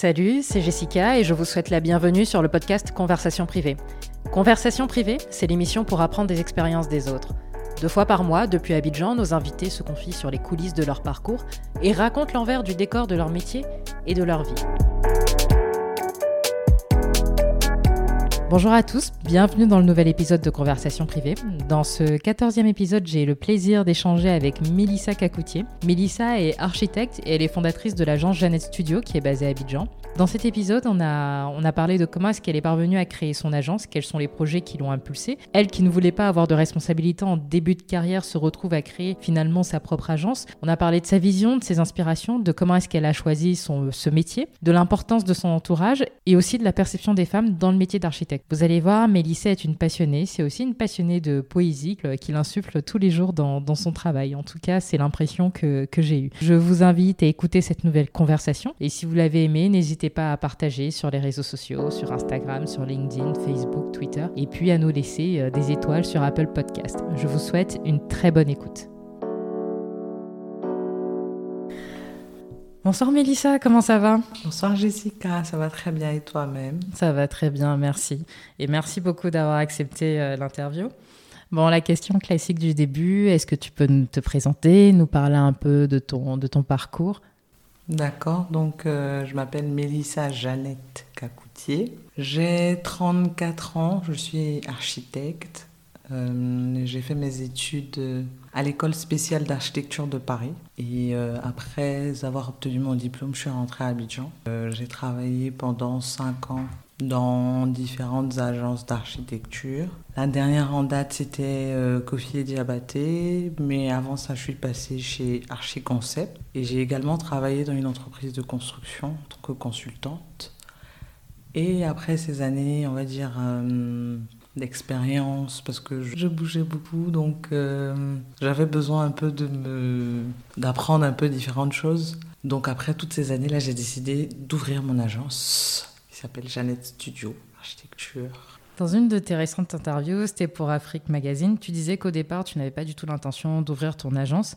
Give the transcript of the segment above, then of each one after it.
Salut, c'est Jessica et je vous souhaite la bienvenue sur le podcast Conversation privée. Conversation privée, c'est l'émission pour apprendre des expériences des autres. Deux fois par mois, depuis Abidjan, nos invités se confient sur les coulisses de leur parcours et racontent l'envers du décor de leur métier et de leur vie. Bonjour à tous, bienvenue dans le nouvel épisode de Conversation privée. Dans ce quatorzième épisode, j'ai le plaisir d'échanger avec Mélissa Cacoutier. Mélissa est architecte et elle est fondatrice de l'agence Jeannette Studio qui est basée à Abidjan. Dans cet épisode, on a, on a parlé de comment est-ce qu'elle est parvenue à créer son agence, quels sont les projets qui l'ont impulsée. Elle qui ne voulait pas avoir de responsabilité en début de carrière se retrouve à créer finalement sa propre agence. On a parlé de sa vision, de ses inspirations, de comment est-ce qu'elle a choisi son, ce métier, de l'importance de son entourage et aussi de la perception des femmes dans le métier d'architecte. Vous allez voir, Mélissa est une passionnée, c'est aussi une passionnée de poésie qu'il insuffle tous les jours dans, dans, son travail. En tout cas, c'est l'impression que, que j'ai eue. Je vous invite à écouter cette nouvelle conversation et si vous l'avez aimée, n'hésitez pas à partager sur les réseaux sociaux, sur Instagram, sur LinkedIn, Facebook, Twitter, et puis à nous laisser euh, des étoiles sur Apple Podcast. Je vous souhaite une très bonne écoute. Bonsoir Mélissa, comment ça va? Bonsoir Jessica, ça va très bien et toi-même? Ça va très bien, merci. Et merci beaucoup d'avoir accepté euh, l'interview. Bon, la question classique du début, est-ce que tu peux te présenter, nous parler un peu de ton, de ton parcours? D'accord, donc euh, je m'appelle Mélissa Jeannette Cacoutier. J'ai 34 ans, je suis architecte. Euh, j'ai fait mes études à l'école spéciale d'architecture de Paris. Et euh, après avoir obtenu mon diplôme, je suis rentrée à Abidjan. j'ai travaillé pendant 5 ans dans différentes agences d'architecture. La dernière en date, c'était euh, Kofi Diabaté, mais avant ça, je suis passée chez Archiconcept et j'ai également travaillé dans une entreprise de construction en tant que consultante. Et après ces années, on va dire, euh, d'expérience, parce que je bougeais beaucoup, donc euh, j'avais besoin un peu de me, d'apprendre un peu différentes choses. Donc après toutes ces années-là, j'ai décidé d'ouvrir mon agence qui s'appelle Jeannette Studio Architecture. Dans une de tes récentes interviews, c'était pour Afrique Magazine, tu disais qu'au départ, tu n'avais pas du tout l'intention d'ouvrir ton agence.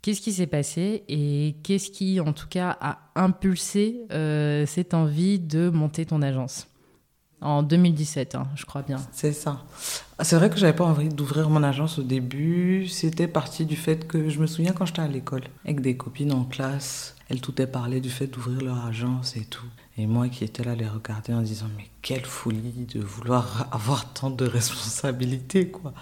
Qu'est-ce qui s'est passé et qu'est-ce qui, en tout cas, a impulsé euh, cette envie de monter ton agence? En 2017, hein, je crois bien. C'est ça. C'est vrai que j'avais pas envie d'ouvrir mon agence au début. C'était parti du fait que je me souviens quand j'étais à l'école avec des copines en classe, elles tout parlaient du fait d'ouvrir leur agence et tout. Et moi qui étais là les regarder en disant mais quelle folie de vouloir avoir tant de responsabilités quoi.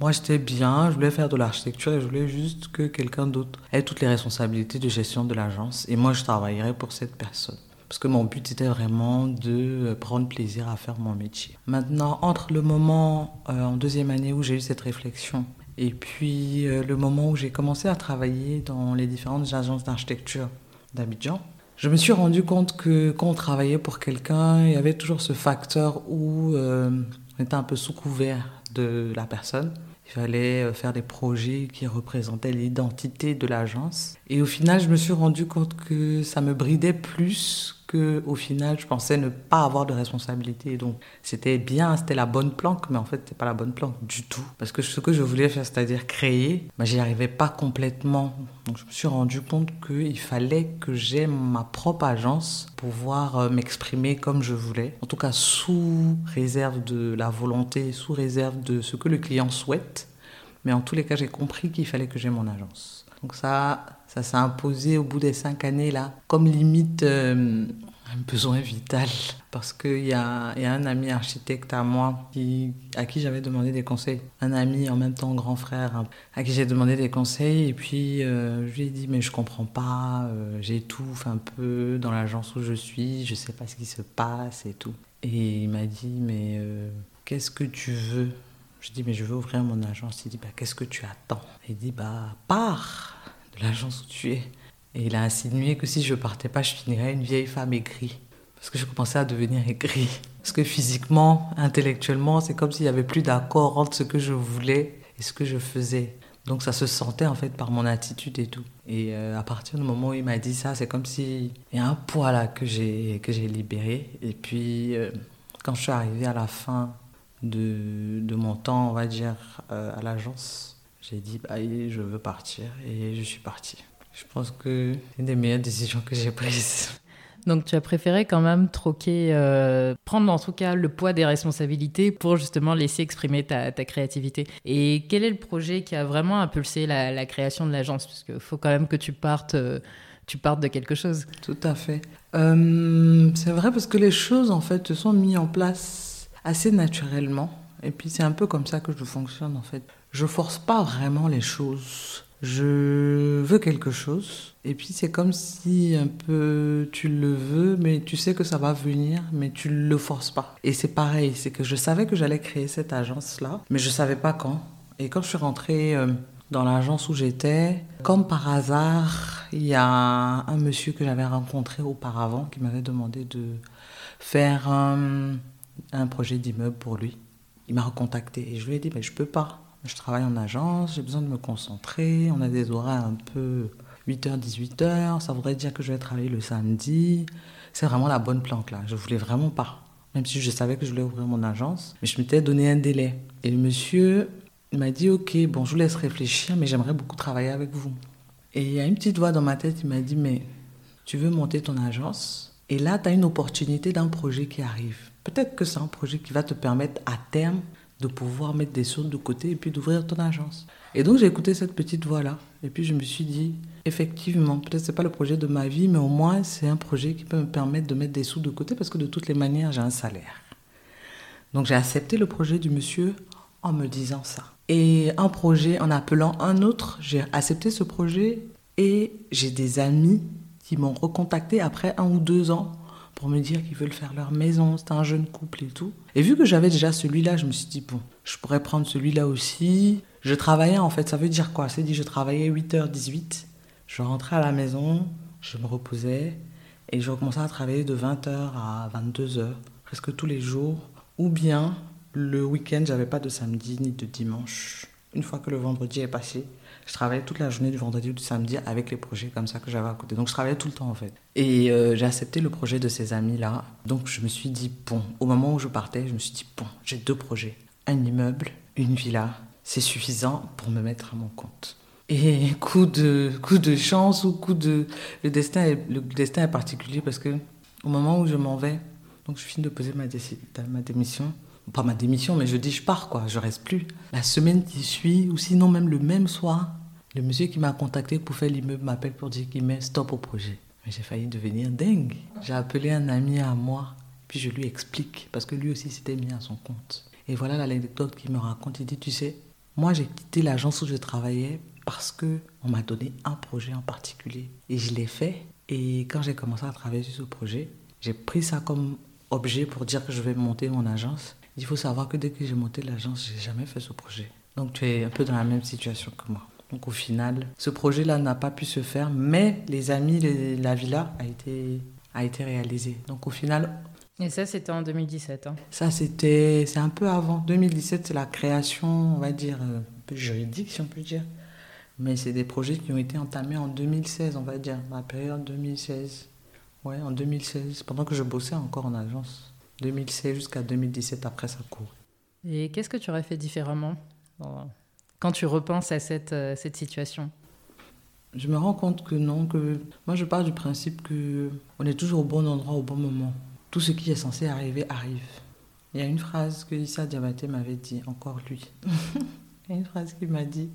Moi j'étais bien, je voulais faire de l'architecture et je voulais juste que quelqu'un d'autre ait toutes les responsabilités de gestion de l'agence et moi je travaillerais pour cette personne. Parce que mon but était vraiment de prendre plaisir à faire mon métier. Maintenant, entre le moment euh, en deuxième année où j'ai eu cette réflexion et puis euh, le moment où j'ai commencé à travailler dans les différentes agences d'architecture d'Abidjan, je me suis rendu compte que quand on travaillait pour quelqu'un, il y avait toujours ce facteur où euh, on était un peu sous couvert de la personne. Il fallait euh, faire des projets qui représentaient l'identité de l'agence. Et au final, je me suis rendu compte que ça me bridait plus au final, je pensais ne pas avoir de responsabilité. Donc, c'était bien, c'était la bonne planque, mais en fait, c'était pas la bonne planque du tout. Parce que ce que je voulais faire, c'est-à-dire créer, bah, j'y arrivais pas complètement. Donc, je me suis rendu compte qu'il fallait que j'aie ma propre agence pour pouvoir euh, m'exprimer comme je voulais. En tout cas, sous réserve de la volonté, sous réserve de ce que le client souhaite. Mais en tous les cas, j'ai compris qu'il fallait que j'aie mon agence. Donc ça, ça s'est imposé au bout des cinq années là, comme limite euh, un besoin vital. Parce qu'il y a, y a, un ami architecte à moi qui, à qui j'avais demandé des conseils. Un ami en même temps grand frère hein, à qui j'ai demandé des conseils. Et puis euh, je lui ai dit mais je comprends pas, euh, j'étouffe un peu dans l'agence où je suis, je sais pas ce qui se passe et tout. Et il m'a dit mais qu'est-ce que tu veux? Je dis, mais je veux ouvrir mon agence. Il dit, bah, qu'est-ce que tu attends? Il dit, bah, pars de l'agence où tu es. Et il a insinué que si je partais pas, je finirais une vieille femme aigrie. Parce que je commençais à devenir aigrie. Parce que physiquement, intellectuellement, c'est comme s'il y avait plus d'accord entre ce que je voulais et ce que je faisais. Donc ça se sentait en fait par mon attitude et tout. Et euh, à partir du moment où il m'a dit ça, c'est comme si il y a un poids là que j'ai que j'ai libéré. Et puis euh, quand je suis arrivée à la fin de, de mon temps, on va dire, euh, à l'agence, j'ai dit bah, je veux partir et je suis partie. Je pense que c'est une des meilleures décisions que j'ai prises. Donc tu as préféré quand même troquer, euh, prendre en tout cas le poids des responsabilités pour justement laisser exprimer ta, créativité. Et quel est le projet qui a vraiment impulsé la, création de l'agence? Parce qu'il faut quand même que tu partes, euh, tu partes de quelque chose. Tout à fait. Euh, c'est vrai parce que les choses en fait se sont mises en place assez naturellement. Et puis c'est un peu comme ça que je fonctionne en fait. Je force pas vraiment les choses. Je veux quelque chose. Et puis c'est comme si un peu tu le veux, mais tu sais que ça va venir, mais tu le forces pas. Et c'est pareil, c'est que je savais que j'allais créer cette agence-là, mais je savais pas quand. Et quand je suis rentrée euh, dans l'agence où j'étais, comme par hasard, il y a un, monsieur que j'avais rencontré auparavant qui m'avait demandé de faire un, projet d'immeuble pour lui. Il m'a recontacté et je lui ai dit, mais je peux pas. Je travaille en agence, j'ai besoin de me concentrer, on a des horaires un peu 8h, 18h, ça voudrait dire que je vais travailler le samedi. C'est vraiment la bonne planque là, je voulais vraiment pas. Même si je savais que je voulais ouvrir mon agence, mais je m'étais donné un délai. Et le monsieur m'a dit Ok, bon, je vous laisse réfléchir, mais j'aimerais beaucoup travailler avec vous. Et il y a une petite voix dans ma tête qui m'a dit Mais tu veux monter ton agence? Et là, tu as une opportunité d'un projet qui arrive. Peut-être que c'est un projet qui va te permettre à terme de pouvoir mettre des sous de côté et puis d'ouvrir ton agence. Et donc j'ai écouté cette petite voix-là. Et puis je me suis dit, effectivement, peut-être c'est pas le projet de ma vie, mais au moins c'est un projet qui peut me permettre de mettre des sous de côté parce que de toutes les manières j'ai un salaire. Donc j'ai accepté le projet du monsieur en me disant ça. Et un projet, en appelant un autre, j'ai accepté ce projet et j'ai des amis qui m'ont recontacté après un ou deux ans pour me dire qu'ils veulent faire leur maison. C'est un jeune couple et tout. Et vu que j'avais déjà celui-là, je me suis dit, bon, je pourrais prendre celui-là aussi. Je travaillais en fait, ça veut dire quoi? C'est dit, je travaillais 8h18. Je rentrais à la maison, je me reposais et je recommençais à travailler de 20h à 22h, presque tous les jours. Ou bien le week-end, j'avais pas de samedi ni de dimanche. Une fois que le vendredi est passé, je travaillais toute la journée du vendredi ou du samedi avec les projets comme ça que j'avais à côté. Donc je travaillais tout le temps en fait. Et euh, j'ai accepté le projet de ces amis-là. Donc je me suis dit, bon, au moment où je partais, je me suis dit, bon, j'ai deux projets. Un immeuble, une villa. C'est suffisant pour me mettre à mon compte. Et coup de, coup de chance ou coup de... Le destin, est, le destin est particulier parce que au moment où je m'en vais, donc je finis de poser ma, ma démission, pas ma démission, mais je dis je pars, quoi, je reste plus. La semaine qui suit, ou sinon même le même soir, le monsieur qui m'a contacté pour faire l'immeuble m'appelle pour dire qu'il met stop au projet. Mais j'ai failli devenir dingue. J'ai appelé un ami à moi, puis je lui explique, parce que lui aussi s'était mis à son compte. Et voilà l'anecdote qu'il me raconte. Il dit, tu sais, moi j'ai quitté l'agence où je travaillais parce que on m'a donné un projet en particulier. Et je l'ai fait. Et quand j'ai commencé à travailler sur ce projet, j'ai pris ça comme objet pour dire que je vais monter mon agence. Il faut savoir que dès que j'ai monté l'agence, j'ai jamais fait ce projet. Donc tu es un peu dans la même situation que moi. Donc au final, ce projet-là n'a pas pu se faire, mais les amis, la villa a été, a été réalisé. Donc au final... Et ça, c'était en 2017 hein. Ça, c'était, c'est un peu avant. 2017, c'est la création, on va dire, euh, un peu juridique, si on peut dire. Mais c'est des projets qui ont été entamés en 2016, on va dire, la période 2016. Ouais, en 2016, pendant que je bossais encore en agence. 2016 jusqu'à 2017, après ça court. Et qu'est-ce que tu aurais fait différemment quand tu repenses à cette, euh, cette situation? Je me rends compte que non, que moi je pars du principe que on est toujours au bon endroit au bon moment. Tout ce qui est censé arriver arrive. Il y a une phrase que Issa Diabaté m'avait dit, encore lui. Il y a une phrase qu'il m'a dit,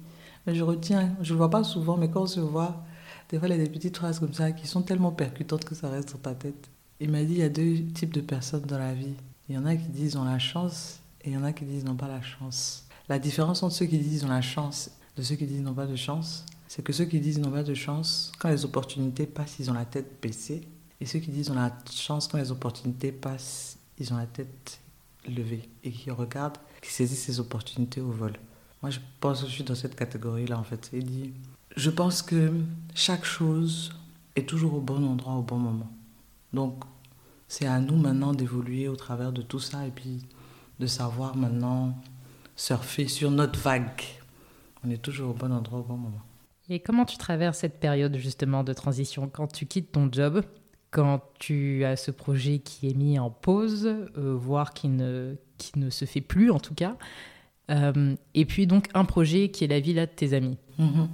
mais je retiens, je ne vois pas souvent, mais quand on se voit, des fois il y a des petites phrases comme ça qui sont tellement percutantes que ça reste dans ta tête. Il m'a dit il y a deux types de personnes dans la vie. Il y en a qui disent ont la chance et il y en a qui disent n'ont pas la chance. La différence entre ceux qui disent ont la chance de ceux qui disent n'ont pas de chance, c'est que ceux qui disent n'ont pas de chance, quand les opportunités passent, ils ont la tête baissée. Et ceux qui disent ont la chance, quand les opportunités passent, ils ont la tête levée et qui regardent, qui saisissent ces opportunités au vol. Moi, je pense que je suis dans cette catégorie-là, en fait. Il dit, je pense que chaque chose est toujours au bon endroit, au bon moment. Donc, c'est à nous maintenant d'évoluer au travers de tout ça et puis de savoir maintenant surfer sur notre vague. On est toujours au bon endroit au bon moment. Et comment tu traverses cette période justement de transition? Quand tu quittes ton job, quand tu as ce projet qui est mis en pause, euh, voire qui ne, qui ne se fait plus en tout cas, euh, et puis donc un projet qui est la villa de tes amis? Mhm.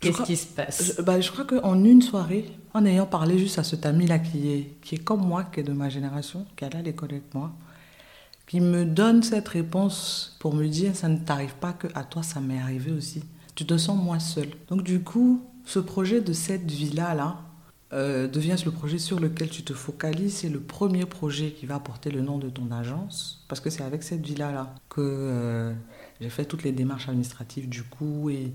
Qu'est-ce qui se passe je, bah, je crois qu'en une soirée, en ayant parlé juste à cet ami-là qui est, qui est comme moi, qui est de ma génération, qui allait à l'école avec moi, qui me donne cette réponse pour me dire ça ne t'arrive pas que à toi, ça m'est arrivé aussi. Tu te sens moins seul. Donc du coup, ce projet de cette villa-là euh, devient le projet sur lequel tu te focalises. C'est le premier projet qui va porter le nom de ton agence, parce que c'est avec cette villa-là que euh, j'ai fait toutes les démarches administratives du coup et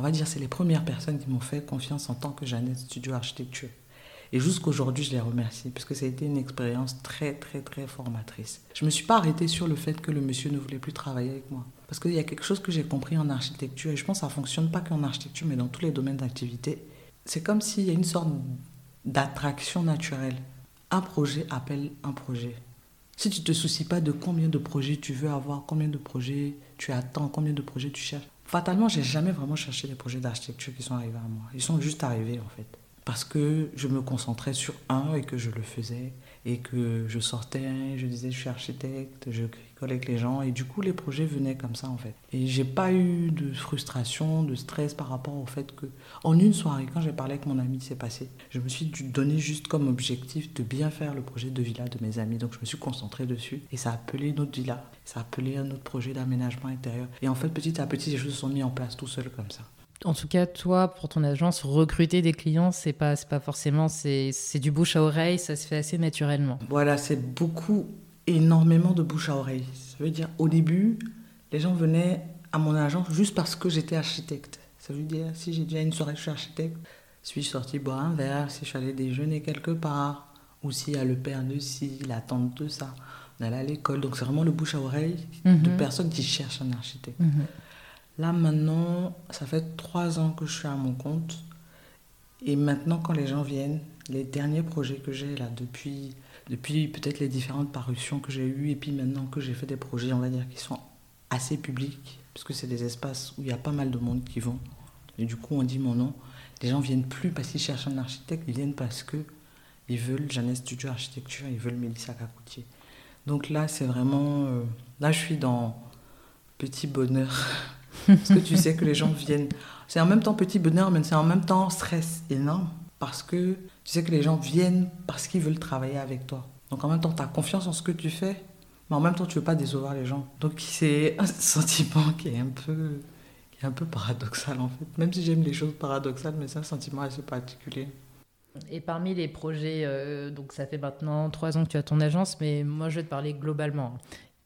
on va dire, c'est les premières personnes qui m'ont fait confiance en tant que Jeannette Studio Architecture. Et jusqu'aujourd'hui, je les remercie parce que ça a été une expérience très, très, très formatrice. Je ne me suis pas arrêtée sur le fait que le monsieur ne voulait plus travailler avec moi. Parce qu'il y a quelque chose que j'ai compris en architecture, et je pense que ça ne fonctionne pas qu'en architecture, mais dans tous les domaines d'activité. C'est comme s'il y a une sorte d'attraction naturelle. Un projet appelle un projet. Si tu ne te soucies pas de combien de projets tu veux avoir, combien de projets tu attends, combien de projets tu cherches, Fatalement, j'ai jamais vraiment cherché les projets d'architecture qui sont arrivés à moi. Ils sont juste arrivés en fait. Parce que je me concentrais sur un et que je le faisais et que je sortais, je disais je suis architecte, je rigolais avec les gens. Et du coup les projets venaient comme ça en fait. Et j'ai pas eu de frustration, de stress par rapport au fait que en une soirée quand j'ai parlé avec mon ami c'est passé, je me suis donné juste comme objectif de bien faire le projet de villa de mes amis. Donc je me suis concentré dessus. Et ça a appelé une autre villa, ça a appelé un autre projet d'aménagement intérieur. Et en fait petit à petit les choses se sont mises en place tout seul comme ça. En tout cas, toi, pour ton agence, recruter des clients, c'est pas, pas forcément, c'est du bouche à oreille, ça se fait assez naturellement. Voilà, c'est beaucoup, énormément de bouche à oreille. Ça veut dire, au début, les gens venaient à mon agence juste parce que j'étais architecte. Ça veut dire, si j'ai déjà une soirée, je suis architecte, suis sorti boire un verre, si je suis allé déjeuner quelque part, ou s'il y a le père de ci, la tante de ça, on allait à l'école. Donc c'est vraiment le bouche à oreille de mhm. personnes qui cherchent un architecte. Mhm. Là maintenant, ça fait trois ans que je suis à mon compte. Et maintenant, quand les gens viennent, les derniers projets que j'ai là depuis, depuis peut-être les différentes parutions que j'ai eues, et puis maintenant que j'ai fait des projets, on va dire, qui sont assez publics, parce que c'est des espaces où il y a pas mal de monde qui vont. Et du coup, on dit mon nom. Les gens viennent plus parce qu'ils cherchent un architecte, ils viennent parce que ils veulent Jeannette Studio Architecture, ils veulent Mélissa Cacoutier. Donc là, c'est vraiment. Euh, là, je suis dans petit bonheur. Parce que tu sais que les gens viennent. C'est en même temps petit bonheur, mais c'est en même temps stress énorme. Parce que tu sais que les gens viennent parce qu'ils veulent travailler avec toi. Donc en même temps, tu as confiance en ce que tu fais, mais en même temps, tu veux pas décevoir les gens. Donc c'est un sentiment qui est un peu, qui est un peu paradoxal en fait. Même si j'aime les choses paradoxales, mais c'est un sentiment assez particulier. Et parmi les projets, euh, donc ça fait maintenant trois ans que tu as ton agence, mais moi je vais te parler globalement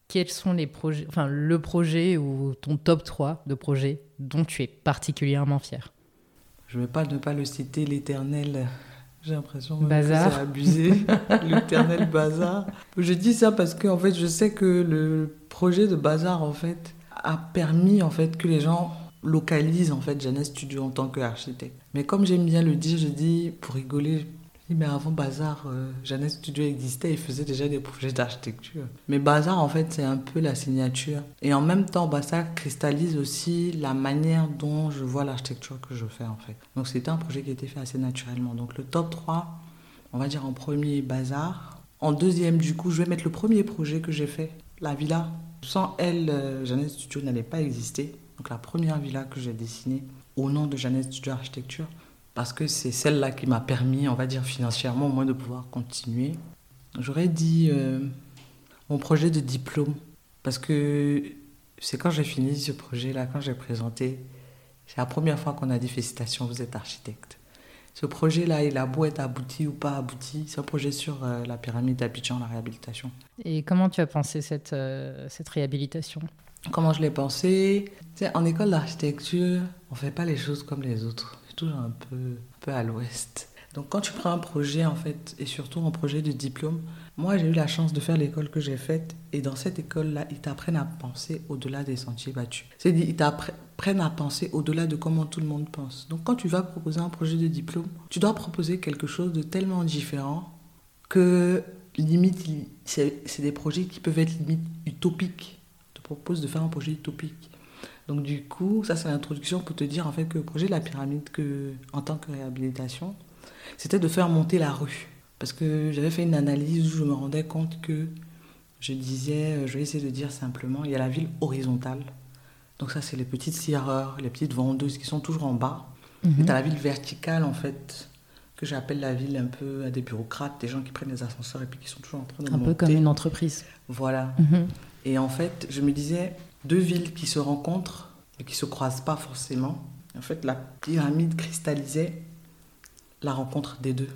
quels sont les projets, enfin le projet ou ton top 3 de projets dont tu es particulièrement fier? Je ne vais pas ne pas le citer, l'éternel. J'ai l'impression que c'est abusé, l'éternel bazar. Je dis ça parce que en fait, je sais que le projet de bazar en fait a permis en fait que les gens localisent en fait Jeannette Studio en tant qu'architecte. Mais comme j'aime bien le dire, je dis pour rigoler, mais avant Bazar, euh, Jeannette Studio existait et faisait déjà des projets d'architecture. Mais Bazar, en fait, c'est un peu la signature. Et en même temps, Bazar cristallise aussi la manière dont je vois l'architecture que je fais, en fait. Donc, c'était un projet qui été fait assez naturellement. Donc, le top 3, on va dire en premier, Bazar. En deuxième, du coup, je vais mettre le premier projet que j'ai fait, la villa. Sans elle, euh, Jeannette Studio n'allait pas exister. Donc, la première villa que j'ai dessinée au nom de Jeannette Studio Architecture parce que c'est celle-là qui m'a permis, on va dire financièrement au moins, de pouvoir continuer. J'aurais dit euh, mon projet de diplôme, parce que c'est quand j'ai fini ce projet-là, quand j'ai présenté, c'est la première fois qu'on a dit félicitations, vous êtes architecte. Ce projet-là, il a beau être abouti ou pas abouti, c'est un projet sur euh, la pyramide d'Abidjan, la réhabilitation. Et comment tu as pensé cette, euh, cette réhabilitation? Comment je l'ai pensé? En école d'architecture, on ne fait pas les choses comme les autres toujours un peu, un peu à l'ouest. Donc quand tu prends un projet en fait, et surtout un projet de diplôme, moi j'ai eu la chance de faire l'école que j'ai faite, et dans cette école-là, ils t'apprennent à penser au-delà des sentiers battus. C'est-à-dire, ils t'apprennent à penser au-delà de comment tout le monde pense. Donc quand tu vas proposer un projet de diplôme, tu dois proposer quelque chose de tellement différent que limite, c'est des projets qui peuvent être limite utopiques. Je te propose de faire un projet utopique. Donc du coup, ça c'est l'introduction pour te dire en fait que le projet de la pyramide que, en tant que réhabilitation, c'était de faire monter la rue. Parce que j'avais fait une analyse où je me rendais compte que je disais, euh, je vais essayer de dire simplement, il y a la ville horizontale. Donc ça c'est les petites sciareurs, les petites vendeuses qui sont toujours en bas. Et tu as la ville verticale, en fait, que j'appelle la ville un peu à des bureaucrates, des gens qui prennent des ascenseurs et puis qui sont toujours en train de Un monter. peu comme une entreprise. Voilà. Mhm. Et en fait, je me disais, deux villes qui se rencontrent, mais qui se croisent pas forcément. En fait, la pyramide cristallisait la rencontre des deux.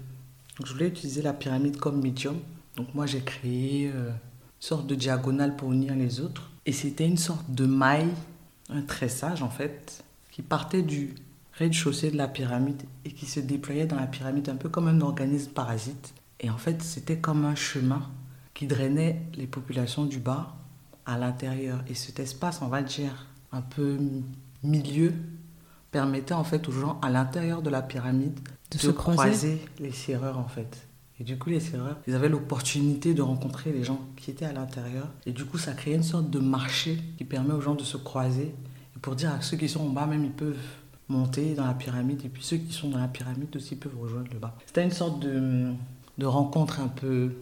Donc, je voulais utiliser la pyramide comme médium. Donc, moi, j'ai créé euh, une sorte de diagonale pour unir les autres. Et c'était une sorte de maille, un tressage en fait, qui partait du rez-de-chaussée de la pyramide et qui se déployait dans la pyramide un peu comme un organisme parasite. Et en fait, c'était comme un chemin qui drainait les populations du bas à l'intérieur. Et cet espace, on va dire, un peu milieu, permettait en fait aux gens à l'intérieur de la pyramide De de, se croiser. croiser les serreurs en fait. Et du coup, les serreurs, ils avaient l'opportunité de rencontrer les gens qui étaient à l'intérieur. Et du coup, ça créait une sorte de marché qui permet aux gens de se croiser. Et pour dire à ceux qui sont en bas, même, ils peuvent monter dans la pyramide. Et puis ceux qui sont dans la pyramide aussi peuvent rejoindre le bas. C'était une sorte de, de rencontre un peu...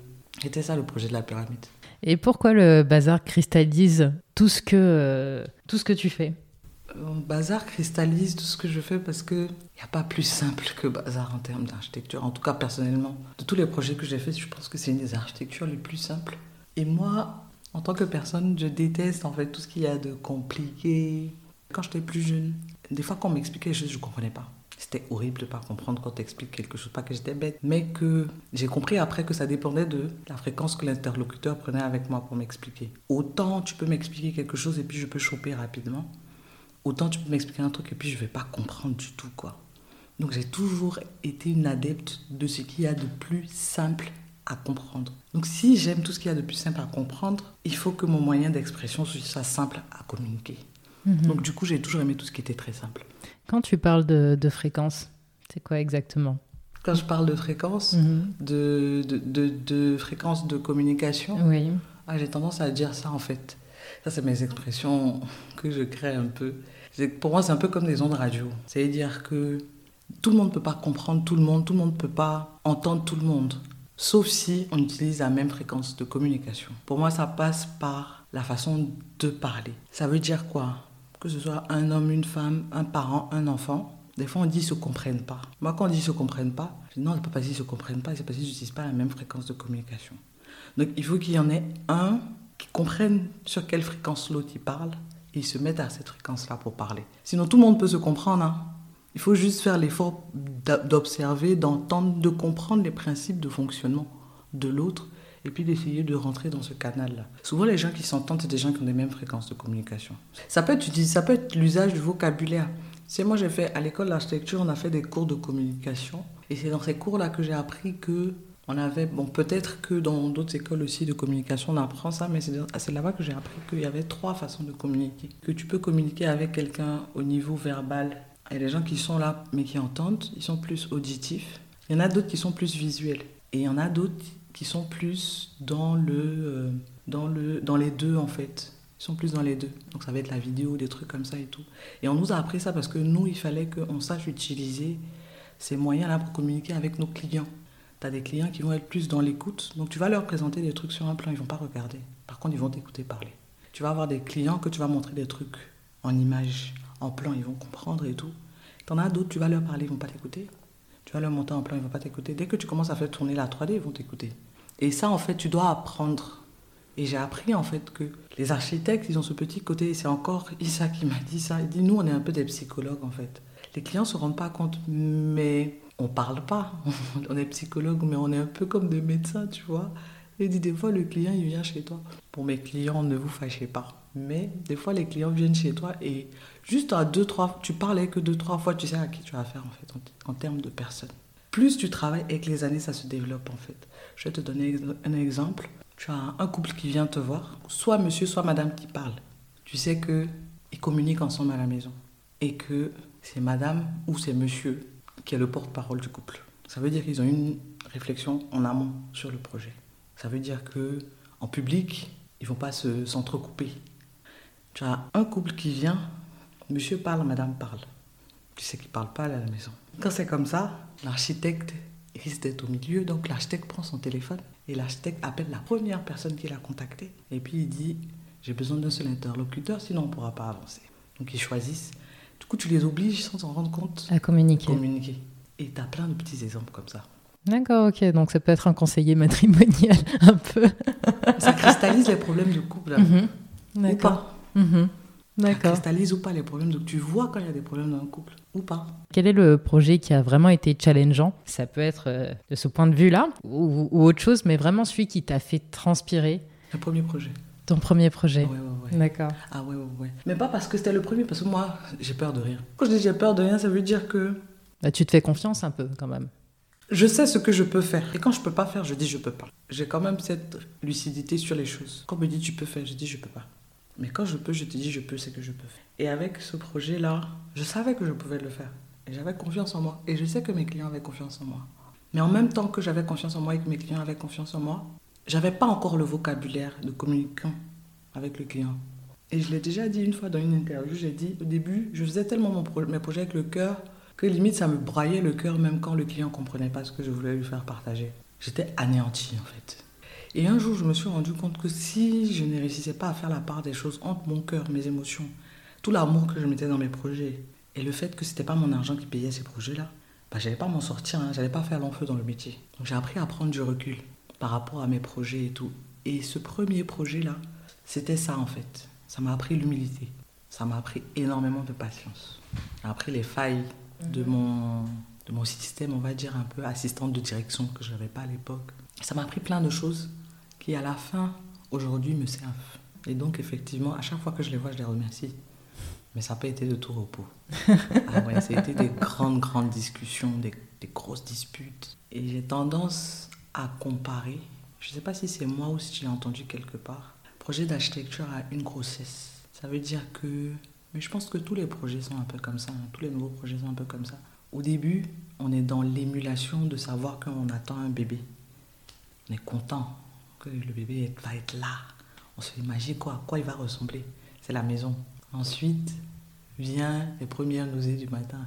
C'était ça le projet de la pyramide. Et pourquoi le bazar cristallise tout ce que, euh, tout ce que tu fais? Euh, Bazar cristallise tout ce que je fais parce que il n'y a pas plus simple que Bazar en termes d'architecture. En tout cas, personnellement, de tous les projets que j'ai faits, je pense que c'est une des architectures les plus simples. Et moi, en tant que personne, je déteste en fait tout ce qu'il y a de compliqué. Quand j'étais plus jeune, des fois quand on m'expliquait les choses, je ne comprenais pas. C'était horrible de pas comprendre quand tu expliques quelque chose. Pas que j'étais bête, mais que j'ai compris après que ça dépendait de la fréquence que l'interlocuteur prenait avec moi pour m'expliquer. Autant tu peux m'expliquer quelque chose et puis je peux choper rapidement autant tu peux m'expliquer un truc et puis je vais pas comprendre du tout quoi. Donc j'ai toujours été une adepte de ce qu'il y a de plus simple à comprendre. Donc si j'aime tout ce qu'il y a de plus simple à comprendre, il faut que mon moyen d'expression soit simple à communiquer. Donc du coup j'ai toujours aimé tout ce qui était très simple. Quand tu parles de, de fréquence, c'est quoi exactement? Quand je parle de fréquence, Mhm. de, de, de, de fréquence de communication, Oui. Ah, j'ai tendance à dire ça en fait. Ça, c'est mes expressions que je crée un peu. Pour moi, c'est un peu comme des ondes radio. C'est-à-dire que tout le monde ne peut pas comprendre tout le monde, tout le monde ne peut pas entendre tout le monde. Sauf si on utilise la même fréquence de communication. Pour moi, ça passe par la façon de parler. Ça veut dire quoi? Que ce soit un homme, une femme, un parent, un enfant. Des fois, on dit se comprennent pas. Moi, quand on dit se comprennent pas, je dis non, c'est pas parce qu'ils se comprennent pas, c'est parce qu'ils n'utilisent pas la même fréquence de communication. Donc il faut qu'il y en ait un qui comprenne sur quelle fréquence l'autre il parle et se mettent à cette fréquence-là pour parler. Sinon tout le monde peut se comprendre. hein. Il faut juste faire l'effort d'observer, d'entendre, de comprendre les principes de fonctionnement de l'autre et puis d'essayer de rentrer dans ce canal-là. Souvent les gens qui s'entendent, c'est des gens qui ont les mêmes fréquences de communication. Ça peut être, ça peut être l'usage du vocabulaire. C'est moi j'ai fait à l'école d'architecture, on a fait des cours de communication et c'est dans ces cours-là que j'ai appris que on avait, bon, peut-être que dans d'autres écoles aussi de communication, on apprend ça, mais c'est là-bas que j'ai appris qu'il y avait trois façons de communiquer. Que tu peux communiquer avec quelqu'un au niveau verbal. Il y a des gens qui sont là, mais qui entendent, ils sont plus auditifs. Il y en a d'autres qui sont plus visuels. Et il y en a d'autres qui sont plus euh, dans, le, dans les deux, en fait. Ils sont plus dans les deux. Donc ça va être la vidéo, des trucs comme ça et tout. Et on nous a appris ça parce que nous, il fallait qu'on sache utiliser ces moyens-là pour communiquer avec nos clients. Tu as des clients qui vont être plus dans l'écoute. Donc tu vas leur présenter des trucs sur un plan, ils vont pas regarder. Par contre, ils vont t'écouter parler. Tu vas avoir des clients que tu vas montrer des trucs en image, en plan, ils vont comprendre et tout. Tu en as d'autres, tu vas leur parler, ils vont pas t'écouter. Tu vas leur monter en plan, ils vont pas t'écouter. Dès que tu commences à faire tourner la 3D, ils vont t'écouter. Et ça, en fait, tu dois apprendre. Et j'ai appris, en fait, que les architectes, ils ont ce petit côté. C'est encore Issa qui m'a dit ça. Il dit, nous, on est un peu des psychologues, en fait. Les clients se rendent pas compte, mais on parle pas. On est psychologue, mais on est un peu comme des médecins, tu vois. Il dit, des fois, le client, il vient chez toi. Pour mes clients, ne vous fâchez pas. Mais des fois, les clients viennent chez toi et juste à deux, trois, tu avec eux deux, trois fois, tu sais à qui tu as affaire, en fait, en termes de personnes. Plus tu travailles avec les années, ça se développe, en fait. Je vais te donner un exemple. Tu as un couple qui vient te voir, soit monsieur, soit madame qui parle. Tu sais qu'ils communiquent ensemble à la maison et que c'est madame ou c'est monsieur qui est le porte-parole du couple. Ça veut dire qu'ils ont une réflexion en amont sur le projet. Ça veut dire que en public, ils vont pas se s'entrecouper. Tu as un couple qui vient, monsieur parle, madame parle. Tu sais qu'ils parlent pas à la maison. Quand c'est comme ça, l'architecte risque d'être au milieu, donc l'architecte prend son téléphone et l'architecte appelle la première personne qu'il a contactée et puis il dit j'ai besoin d'un seul interlocuteur, sinon on ne pourra pas avancer. Donc ils choisissent Du coup, tu les obliges sans s'en rendre compte À communiquer. communiquer. Et tu as plein de petits exemples comme ça. D'accord, ok. Donc ça peut être un conseiller matrimonial, un peu. Ça cristallise les problèmes de couple. hein. Mhm. Ou pas. Ça D'accord. cristallise ou pas les problèmes de Tu vois quand il y a des problèmes dans un couple. Ou pas. Quel est le projet qui a vraiment été challengeant? Ça peut être euh, de ce point de vue-là ou, ou autre chose, mais vraiment celui qui t'a fait transpirer? Le premier projet. ton premier projet. Ouais, ouais, ouais. D'accord. Ah ouais, ouais, ouais. Mais pas parce que c'était le premier, parce que moi, j'ai peur de rien. Quand je dis j'ai peur de rien, ça veut dire que Bah, tu te fais confiance un peu quand même. je sais ce que je peux faire. Et quand je peux pas faire, je dis je peux pas. J'ai quand même cette lucidité sur les choses. Quand on me dit tu peux faire, je dis je peux pas. Mais quand je peux, je te dis je peux, c'est que je peux faire. Et avec ce projet-là, je savais que je pouvais le faire. Et j'avais confiance en moi. Et je sais que mes clients avaient confiance en moi. Mais en même temps que j'avais confiance en moi et que mes clients avaient confiance en moi, j'avais pas encore le vocabulaire de communicant avec le client. Et je l'ai déjà dit une fois dans une interview, j'ai dit au début, je faisais tellement mon pro- mes projets avec le cœur que limite ça me braillait le cœur même quand le client comprenait pas ce que je voulais lui faire partager. J'étais anéanti en fait. Et un jour, je me suis rendu compte que si je ne réussissais pas à faire la part des choses entre mon cœur, mes émotions, tout l'amour que je mettais dans mes projets et le fait que c'était pas mon argent qui payait ces projets-là, bah, j'allais pas m'en sortir, hein, j'allais pas faire long feu dans le métier. Donc j'ai appris à prendre du recul par rapport à mes projets et tout. Et ce premier projet-là, c'était ça en fait. Ça m'a appris l'humilité. Ça m'a appris énormément de patience. Ça m'a appris les failles de mon, de mon système, on va dire un peu assistante de direction que je n'avais pas à l'époque. Ça m'a appris plein de choses qui à la fin, aujourd'hui, me servent. Et donc effectivement, à chaque fois que je les vois, je les remercie. Mais ça n'a pas été de tout repos. ah ouais, ça a été des grandes, grandes discussions, des, des grosses disputes. Et j'ai tendance à comparer, je ne sais pas si c'est moi ou si l'as entendu quelque part, projet d'architecture à une grossesse. Ça veut dire que, mais je pense que tous les projets sont un peu comme ça, hein. tous les nouveaux projets sont un peu comme ça. Au début, on est dans l'émulation de savoir qu'on attend un bébé. On est content le bébé va être là. On se imagine quoi, à quoi il va ressembler. C'est la maison. Ensuite, vient les premières nausées du matin.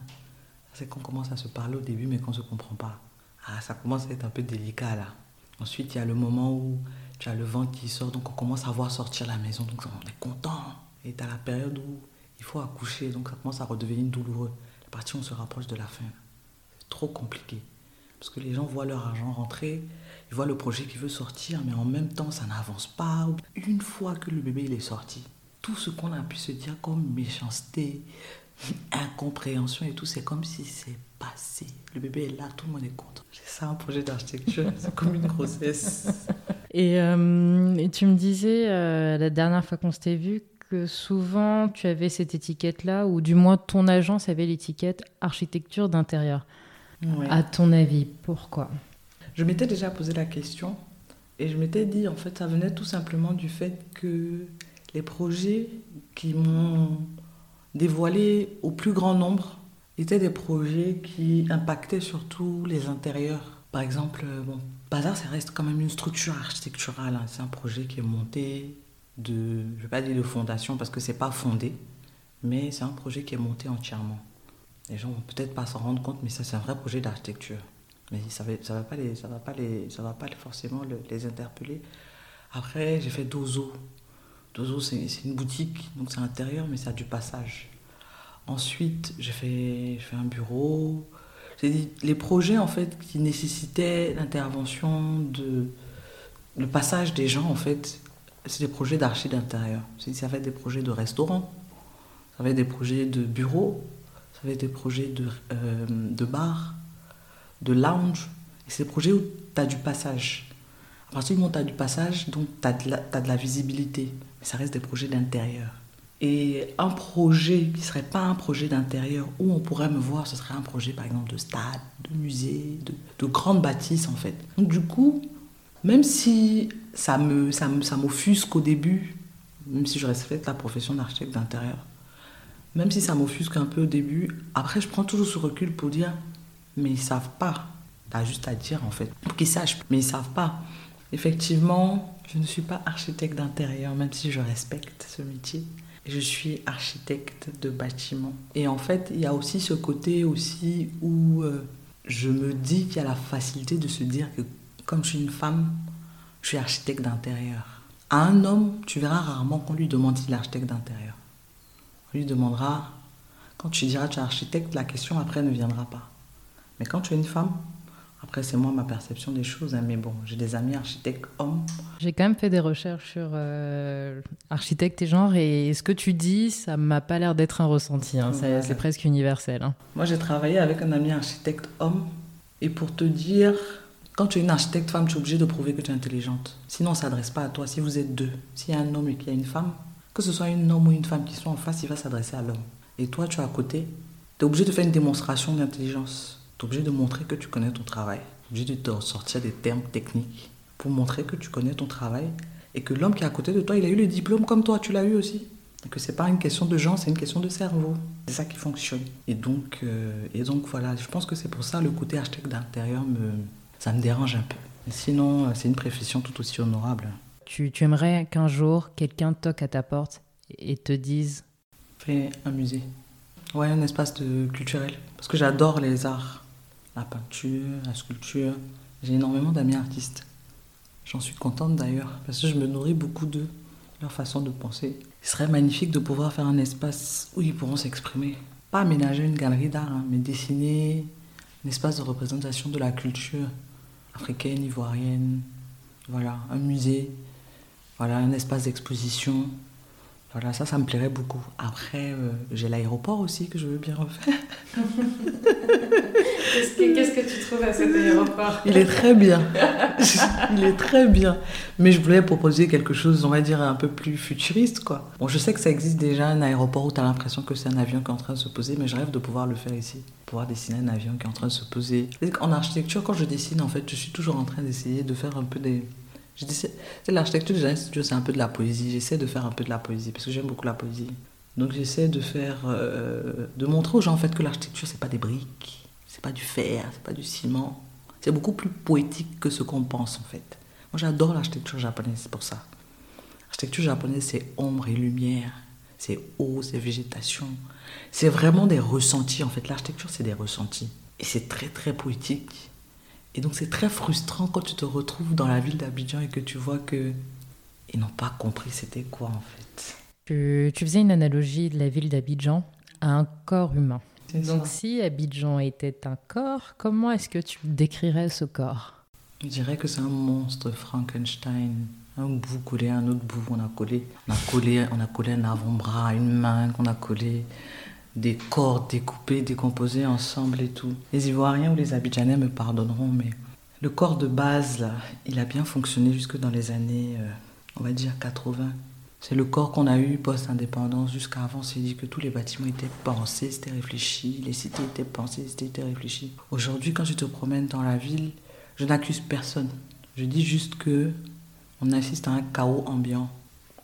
C'est qu'on commence à se parler au début, mais qu'on ne se comprend pas. Ah, ça commence à être un peu délicat là. Ensuite, il y a le moment où tu as le vent qui sort, donc on commence à voir sortir la maison, donc on est content. Et tu as la période où il faut accoucher, donc ça commence à redevenir douloureux. La partie où on se rapproche de la fin. C'est trop compliqué. Parce que les gens voient leur argent rentrer, ils voient le projet qui veut sortir, mais en même temps, ça n'avance pas. Une fois que le bébé il est sorti, tout ce qu'on a pu se dire comme méchanceté, incompréhension et tout, c'est comme si c'est passé. Le bébé est là, tout le monde est content. C'est ça un projet d'architecture, c'est comme une grossesse. Et, euh, et tu me disais euh, la dernière fois qu'on s'était vu que souvent tu avais cette étiquette-là, ou du moins ton agence avait l'étiquette architecture d'intérieur. Ouais. À ton avis, pourquoi? Je m'étais déjà posé la question et je m'étais dit, en fait, ça venait tout simplement du fait que les projets qui m'ont dévoilé au plus grand nombre étaient des projets qui impactaient surtout les intérieurs. Par exemple, euh, bon, Bazar, ça reste quand même une structure architecturale. hein. C'est un projet qui est monté de, je ne vais pas dire de fondation parce que c'est pas fondé, mais c'est un projet qui est monté entièrement. Les gens vont peut-être pas s'en rendre compte, mais ça, c'est un vrai projet d'architecture. Mais ça ne va, pas, les, ça va, pas, les, ça va pas forcément le- les interpeller. Après, j'ai fait Dozo. Dozo, c'est c'est une boutique, donc c'est intérieur, mais a du passage. Ensuite, j'ai fait, fait un bureau. Les projets, en fait, qui nécessitaient l'intervention. Le passage des gens, en fait, c'est des projets d'archi d'intérieur. C'est- Ça va être des projets de restaurants, ça va être des projets de bureaux, être des projets de, euh, de bar, de lounge. Et c'est des projets où tu as du passage. À partir du moment où tu as du passage, donc tu as, de la visibilité. Mais ça reste des projets d'intérieur. Et un projet qui ne serait pas un projet d'intérieur, où on pourrait me voir, ce serait un projet par exemple de stade, de musée, de, de grandes bâtisses en fait. Donc du coup, même si ça me- ça m'offusque au début, même si je respecte la profession d'architecte d'intérieur, même si ça m'offusque un peu au début, après je prends toujours ce recul pour dire, mais ils savent pas. T'as juste à dire en fait, pour qu'ils sachent, mais ils savent pas. Effectivement, je ne suis pas architecte d'intérieur, même si je respecte ce métier. Je suis architecte de bâtiment. Et en fait, il y a aussi ce côté aussi où euh, je me dis qu'il y a la facilité de se dire que comme je suis une femme, je suis architecte d'intérieur. À un homme, tu verras rarement qu'on lui demande s'il est architecte d'intérieur. On lui demandera Quand tu diras tu es architecte, la question après ne viendra pas. Mais quand tu es une femme, après c'est moi ma perception des choses, hein, mais bon, j'ai des amis architectes hommes. J'ai quand même fait des recherches sur euh, architecte et genre, et ce que tu dis, ça m'a pas l'air d'être un ressenti, hein. c'est presque universel. Hein. Moi j'ai travaillé avec un ami architecte homme, et pour te dire, quand tu es une architecte femme, tu es obligée de prouver que tu es intelligente. Sinon, on ne s'adresse pas à toi. Si vous êtes deux, s'il y a un homme et qu'il y a une femme, que ce soit un homme ou une femme qui soit en face, il va s'adresser à l'homme. Et toi, tu es à côté, tu es obligé de faire une démonstration d'intelligence. Tu es obligé de montrer que tu connais ton travail. Tu es obligé de te sortir des termes techniques pour montrer que tu connais ton travail et que l'homme qui est à côté de toi, il a eu le diplôme comme toi, tu l'as eu aussi. Et que c'est pas une question de genre, c'est une question de cerveau. C'est ça qui fonctionne. Et donc, euh, et donc voilà, je pense que c'est pour ça le côté architecte d'intérieur me, ça me dérange un peu. Sinon, euh, c'est une profession tout aussi honorable. Tu, aimerais qu'un jour, quelqu'un toque à ta porte et te dise Fais un musée. Ouais, un espace culturel. Parce que j'adore les arts. La peinture, la sculpture. J'ai énormément d'amis artistes. J'en suis contente d'ailleurs, parce que je me nourris beaucoup d'eux, leur façon de penser. Il serait magnifique de pouvoir faire un espace où ils pourront s'exprimer. Pas aménager une galerie d'art, hein, mais dessiner un espace de représentation de la culture africaine, ivoirienne, voilà, un musée, voilà, un espace d'exposition. Voilà, ça, ça me plairait beaucoup. Après, euh, j'ai l'aéroport aussi que je veux bien refaire. Qu'est-ce que, tu trouves à cet aéroport? Il est très bien. Il est très bien. Mais je voulais proposer quelque chose, on va dire, un peu plus futuriste, quoi. Bon, je sais que ça existe déjà, un aéroport où tu as l'impression que c'est un avion qui est en train de se poser, mais je rêve de pouvoir le faire ici. Pouvoir dessiner un avion qui est en train de se poser. En architecture, quand je dessine, en fait, je suis toujours en train d'essayer de faire un peu des... L'architecture de studio, c'est un peu de la poésie. J'essaie de faire un peu de la poésie parce que j'aime beaucoup la poésie. Donc j'essaie de faire, euh, de montrer aux gens en fait que l'architecture c'est pas des briques, c'est pas du fer, c'est pas du ciment. C'est beaucoup plus poétique que ce qu'on pense en fait. Moi j'adore l'architecture japonaise pour ça. L'architecture japonaise c'est ombre et lumière, c'est eau, c'est végétation. C'est vraiment des ressentis en fait. L'architecture c'est des ressentis. Et c'est très très poétique. Et donc c'est très frustrant quand tu te retrouves dans la ville d'Abidjan et que tu vois que ils n'ont pas compris c'était quoi en fait. Tu, tu, faisais une analogie de la ville d'Abidjan à un corps humain. Donc si Abidjan était un corps, comment est-ce que tu décrirais ce corps? Je dirais que c'est un monstre Frankenstein. Un bout collé à un autre bout, on a collé, on a collé, on a collé un avant-bras, une main qu'on a collé, des corps découpés, décomposés ensemble et tout. Les Ivoiriens ou les Abidjanais me pardonneront, mais le corps de base, il a bien fonctionné jusque dans les années, euh, on va dire 80. C'est le corps qu'on a eu post-indépendance. Jusqu'à avant, c'est dit que tous les bâtiments étaient pensés, c'était réfléchi, les cités étaient pensées, c'était réfléchi. Aujourd'hui, quand je te promène dans la ville, je n'accuse personne. Je dis juste que on assiste à un chaos ambiant.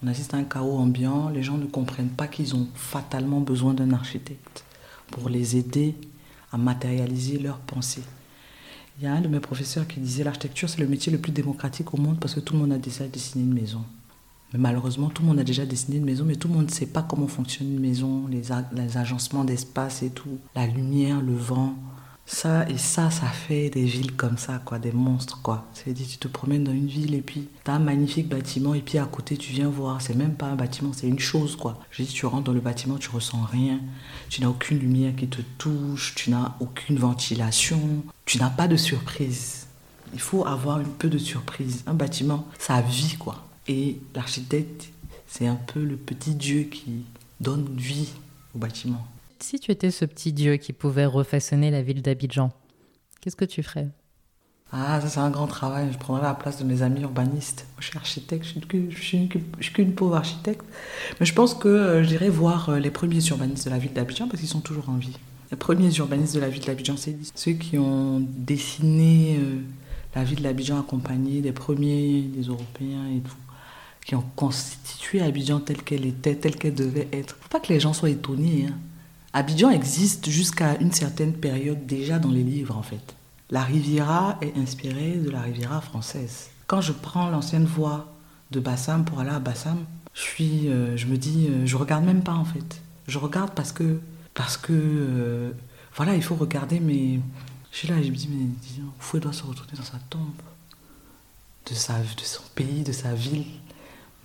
On assiste à un chaos ambiant. Les gens ne comprennent pas qu'ils ont fatalement besoin d'un architecte pour les aider à matérialiser leurs pensées. Il y a un de mes professeurs qui disait l'architecture c'est le métier le plus démocratique au monde parce que tout le monde a déjà dessiné une maison. Mais malheureusement, tout le monde a déjà dessiné une maison, mais tout le monde ne sait pas comment fonctionne une maison, les, les agencements d'espace et tout, la lumière, le vent. Ça et ça, ça fait des villes comme ça, quoi, des monstres, quoi. C'est-à-dire, tu te promènes dans une ville et puis tu as un magnifique bâtiment et puis à côté, tu viens voir. C'est même pas un bâtiment, c'est une chose, quoi. Je dis, tu rentres dans le bâtiment, tu ressens rien. Tu n'as aucune lumière qui te touche, tu n'as aucune ventilation, tu n'as pas de surprise. Il faut avoir un peu de surprise. Un bâtiment, ça vit, quoi. Et l'architecte, c'est un peu le petit Dieu qui donne vie au bâtiment. Si tu étais ce petit Dieu qui pouvait refaçonner la ville d'Abidjan, qu'est-ce que tu ferais? Ah, ça c'est un grand travail. Je prendrais la place de mes amis urbanistes. Je suis architecte, je suis qu'une pauvre architecte. Mais je pense que euh, j'irai voir euh, les premiers urbanistes de la ville d'Abidjan parce qu'ils sont toujours en vie. Les premiers urbanistes de la ville d'Abidjan, c'est ceux qui ont dessiné euh, la ville d'Abidjan accompagnés des premiers, des Européens et tout qui ont constitué Abidjan telle qu'elle était, telle qu'elle devait être. Faut pas que les gens soient étonnés. Hein. Abidjan existe jusqu'à une certaine période déjà dans les livres en fait. La Riviera est inspirée de la Riviera française. Quand je prends l'ancienne voie de Bassam pour aller à Bassam, je suis, euh, je me dis, euh, je regarde même pas en fait. Je regarde parce que, parce que, euh, voilà, il faut regarder. Mais je suis là je me dis, mais Fouet doit se retourner dans sa tombe, de sa, de son pays, de sa ville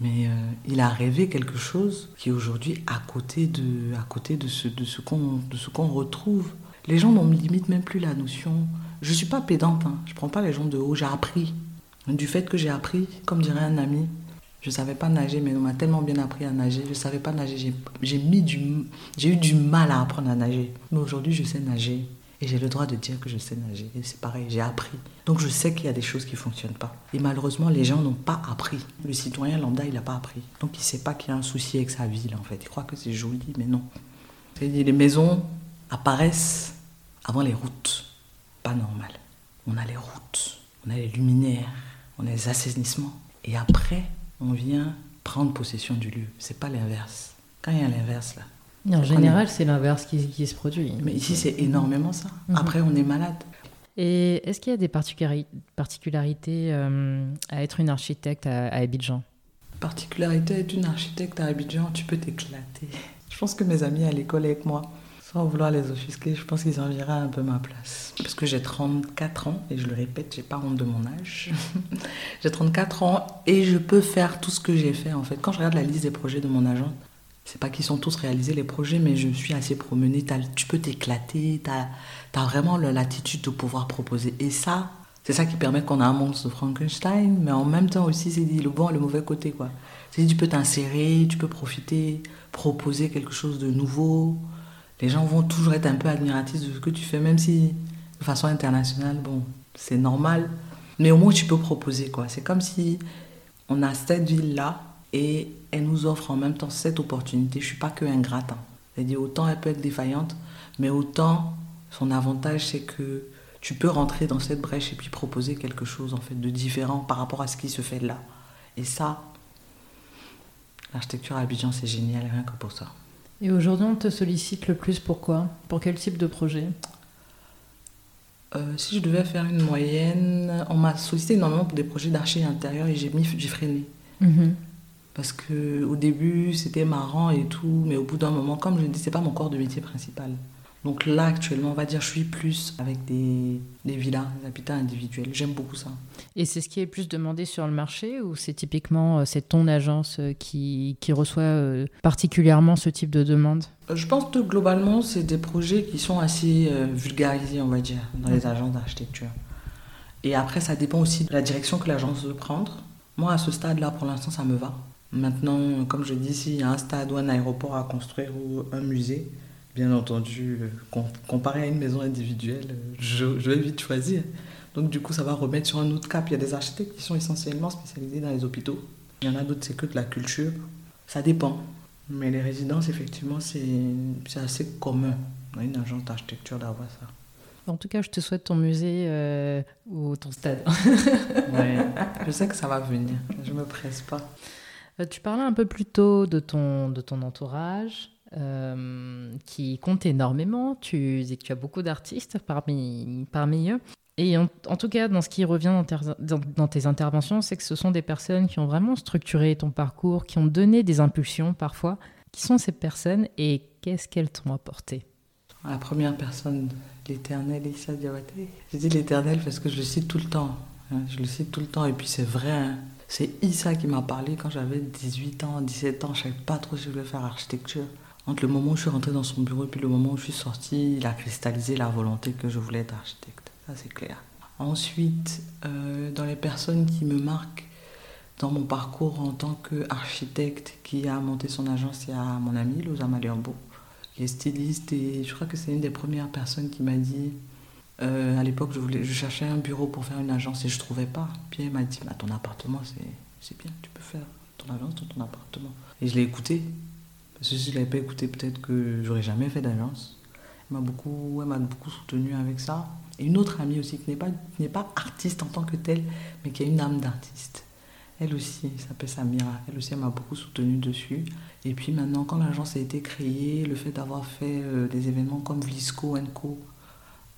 Mais euh, il a rêvé quelque chose qui aujourd'hui à côté de, à côté de ce, de ce qu'on, retrouve. Les gens n'ont limite même plus la notion. Je suis pas pédante, hein. je prends pas les gens de haut. J'ai appris du fait que j'ai appris, comme dirait un ami. Je savais pas nager, mais on m'a tellement bien appris à nager. Je savais pas nager. J'ai eu du mal à apprendre à nager. Mais aujourd'hui, je sais nager. Et j'ai le droit de dire que je sais nager. Et c'est pareil, j'ai appris. Donc je sais qu'il y a des choses qui ne fonctionnent pas. Et malheureusement, les gens n'ont pas appris. Le citoyen lambda, il n'a pas appris. Donc il ne sait pas qu'il y a un souci avec sa ville, en fait. Il croit que c'est joli, mais non. Les maisons apparaissent avant les routes. Pas normal. On a les routes, on a les luminaires, on a les assainissements. Et après, on vient prendre possession du lieu. C'est pas l'inverse. Quand il y a l'inverse, là, en général, c'est l'inverse qui, qui, se produit. Mais ici, c'est énormément ça. Mhm. Après, on est malade. Et est-ce qu'il y a des particularités euh, à être une architecte à, Abidjan? Particularité à être une architecte à Abidjan, tu peux t'éclater. Je pense que mes amis à l'école avec moi, sans vouloir les offusquer, je pense qu'ils envieraient un peu ma place. Parce que j'ai 34 ans, et je le répète, j'ai pas honte de mon âge. j'ai 34 ans et je peux faire tout ce que j'ai fait en fait. Quand je regarde la liste des projets de mon agent, c'est pas qu'ils sont tous réalisés les projets, mais je suis assez promenée. Tu peux t'éclater, tu as, vraiment l'attitude de pouvoir proposer. Et ça, c'est ça qui permet qu'on a un monstre de Frankenstein, mais en même temps aussi, c'est le bon et le mauvais côté. quoi. C'est tu peux t'insérer, tu peux profiter, proposer quelque chose de nouveau. Les gens vont toujours être un peu admiratifs de ce que tu fais, même si de façon internationale, bon, c'est normal. Mais au moins, tu peux proposer. quoi. C'est comme si on a cette ville-là et elle nous offre en même temps cette opportunité. Je ne suis pas que un gratin. C'est-à-dire autant elle peut être défaillante, mais autant son avantage c'est que tu peux rentrer dans cette brèche et puis proposer quelque chose en fait de différent par rapport à ce qui se fait là. Et ça, l'architecture à Abidjan c'est génial rien que pour ça. Et aujourd'hui on te sollicite le plus pourquoi Pour quel type de projet? Euh, si je devais faire une moyenne, on m'a sollicité énormément pour des projets d'archi intérieur et j'ai mis j'ai freiné. Mhm. Parce que au début, c'était marrant et tout, mais au bout d'un moment, comme je le dis, c'est pas mon corps de métier principal. Donc là, actuellement, on va dire, je suis plus avec des, des villas, des habitats individuels. J'aime beaucoup ça. Et c'est ce qui est plus demandé sur le marché ou c'est typiquement euh, c'est ton agence euh, qui, qui reçoit euh, particulièrement ce type de demande? Je pense que globalement, c'est des projets qui sont assez vulgarisés, on va dire, dans les agences d'architecture. Et après, ça dépend aussi de la direction que l'agence veut prendre. Moi, à ce stade-là, pour l'instant, ça me va. Maintenant, comme je dis, s'il y a un stade ou un aéroport à construire ou un musée, bien entendu, euh, comparé à une maison individuelle, je, vais vite choisir. Donc du coup, ça va remettre sur un autre cap. Il y a des architectes qui sont essentiellement spécialisés dans les hôpitaux. Il y en a d'autres, c'est que de la culture. Ça dépend. Mais les résidences, effectivement, c'est assez commun dans une agence d'architecture d'avoir ça. En tout cas, je te souhaite ton musée euh, ou ton stade. ouais, je sais que ça va venir. Je ne me presse pas. Euh, tu parlais un peu plus tôt de ton, de ton entourage. Euh, qui compte énormément. Tu dis que tu as beaucoup d'artistes parmi, parmi eux. Et en, tout cas, dans ce qui revient dans, tes interventions, c'est que ce sont des personnes qui ont vraiment structuré ton parcours, qui ont donné des impulsions parfois. Qui sont ces personnes et qu'est-ce qu'elles t'ont apporté? La première personne, l'éternel Issa Diabaté. Je dis l'éternel parce que je le cite tout le temps. Hein. je le cite tout le temps et puis c'est vrai. Hein. C'est Issa qui m'a parlé quand j'avais 18 ans, 17 ans. Je savais pas trop si je voulais faire architecture. Entre le moment où je suis rentrée dans son bureau et puis le moment où je suis sortie, il a cristallisé la volonté que je voulais être architecte. Ça, c'est clair. Ensuite, euh, dans les personnes qui me marquent dans mon parcours en tant qu'architecte qui a monté son agence, il y a mon ami Loza Maliambo, qui est styliste et je crois que c'est une des premières personnes qui m'a dit euh, à l'époque, je, cherchais un bureau pour faire une agence et je ne trouvais pas. Puis elle m'a dit bah, Ton appartement, c'est bien, tu peux faire ton agence dans ton appartement. Et je l'ai écouté. Parce que si je ne l'avais pas écouté, peut-être que j'aurais jamais fait d'agence. Elle m'a beaucoup, beaucoup soutenu avec ça. Et une autre amie aussi, qui n'est pas, pas artiste en tant que telle, mais qui a une âme d'artiste. Elle aussi, elle s'appelle Samira. Elle aussi, elle m'a beaucoup soutenu dessus. Et puis maintenant, quand l'agence a été créée, le fait d'avoir fait euh, des événements comme Vlisco Co,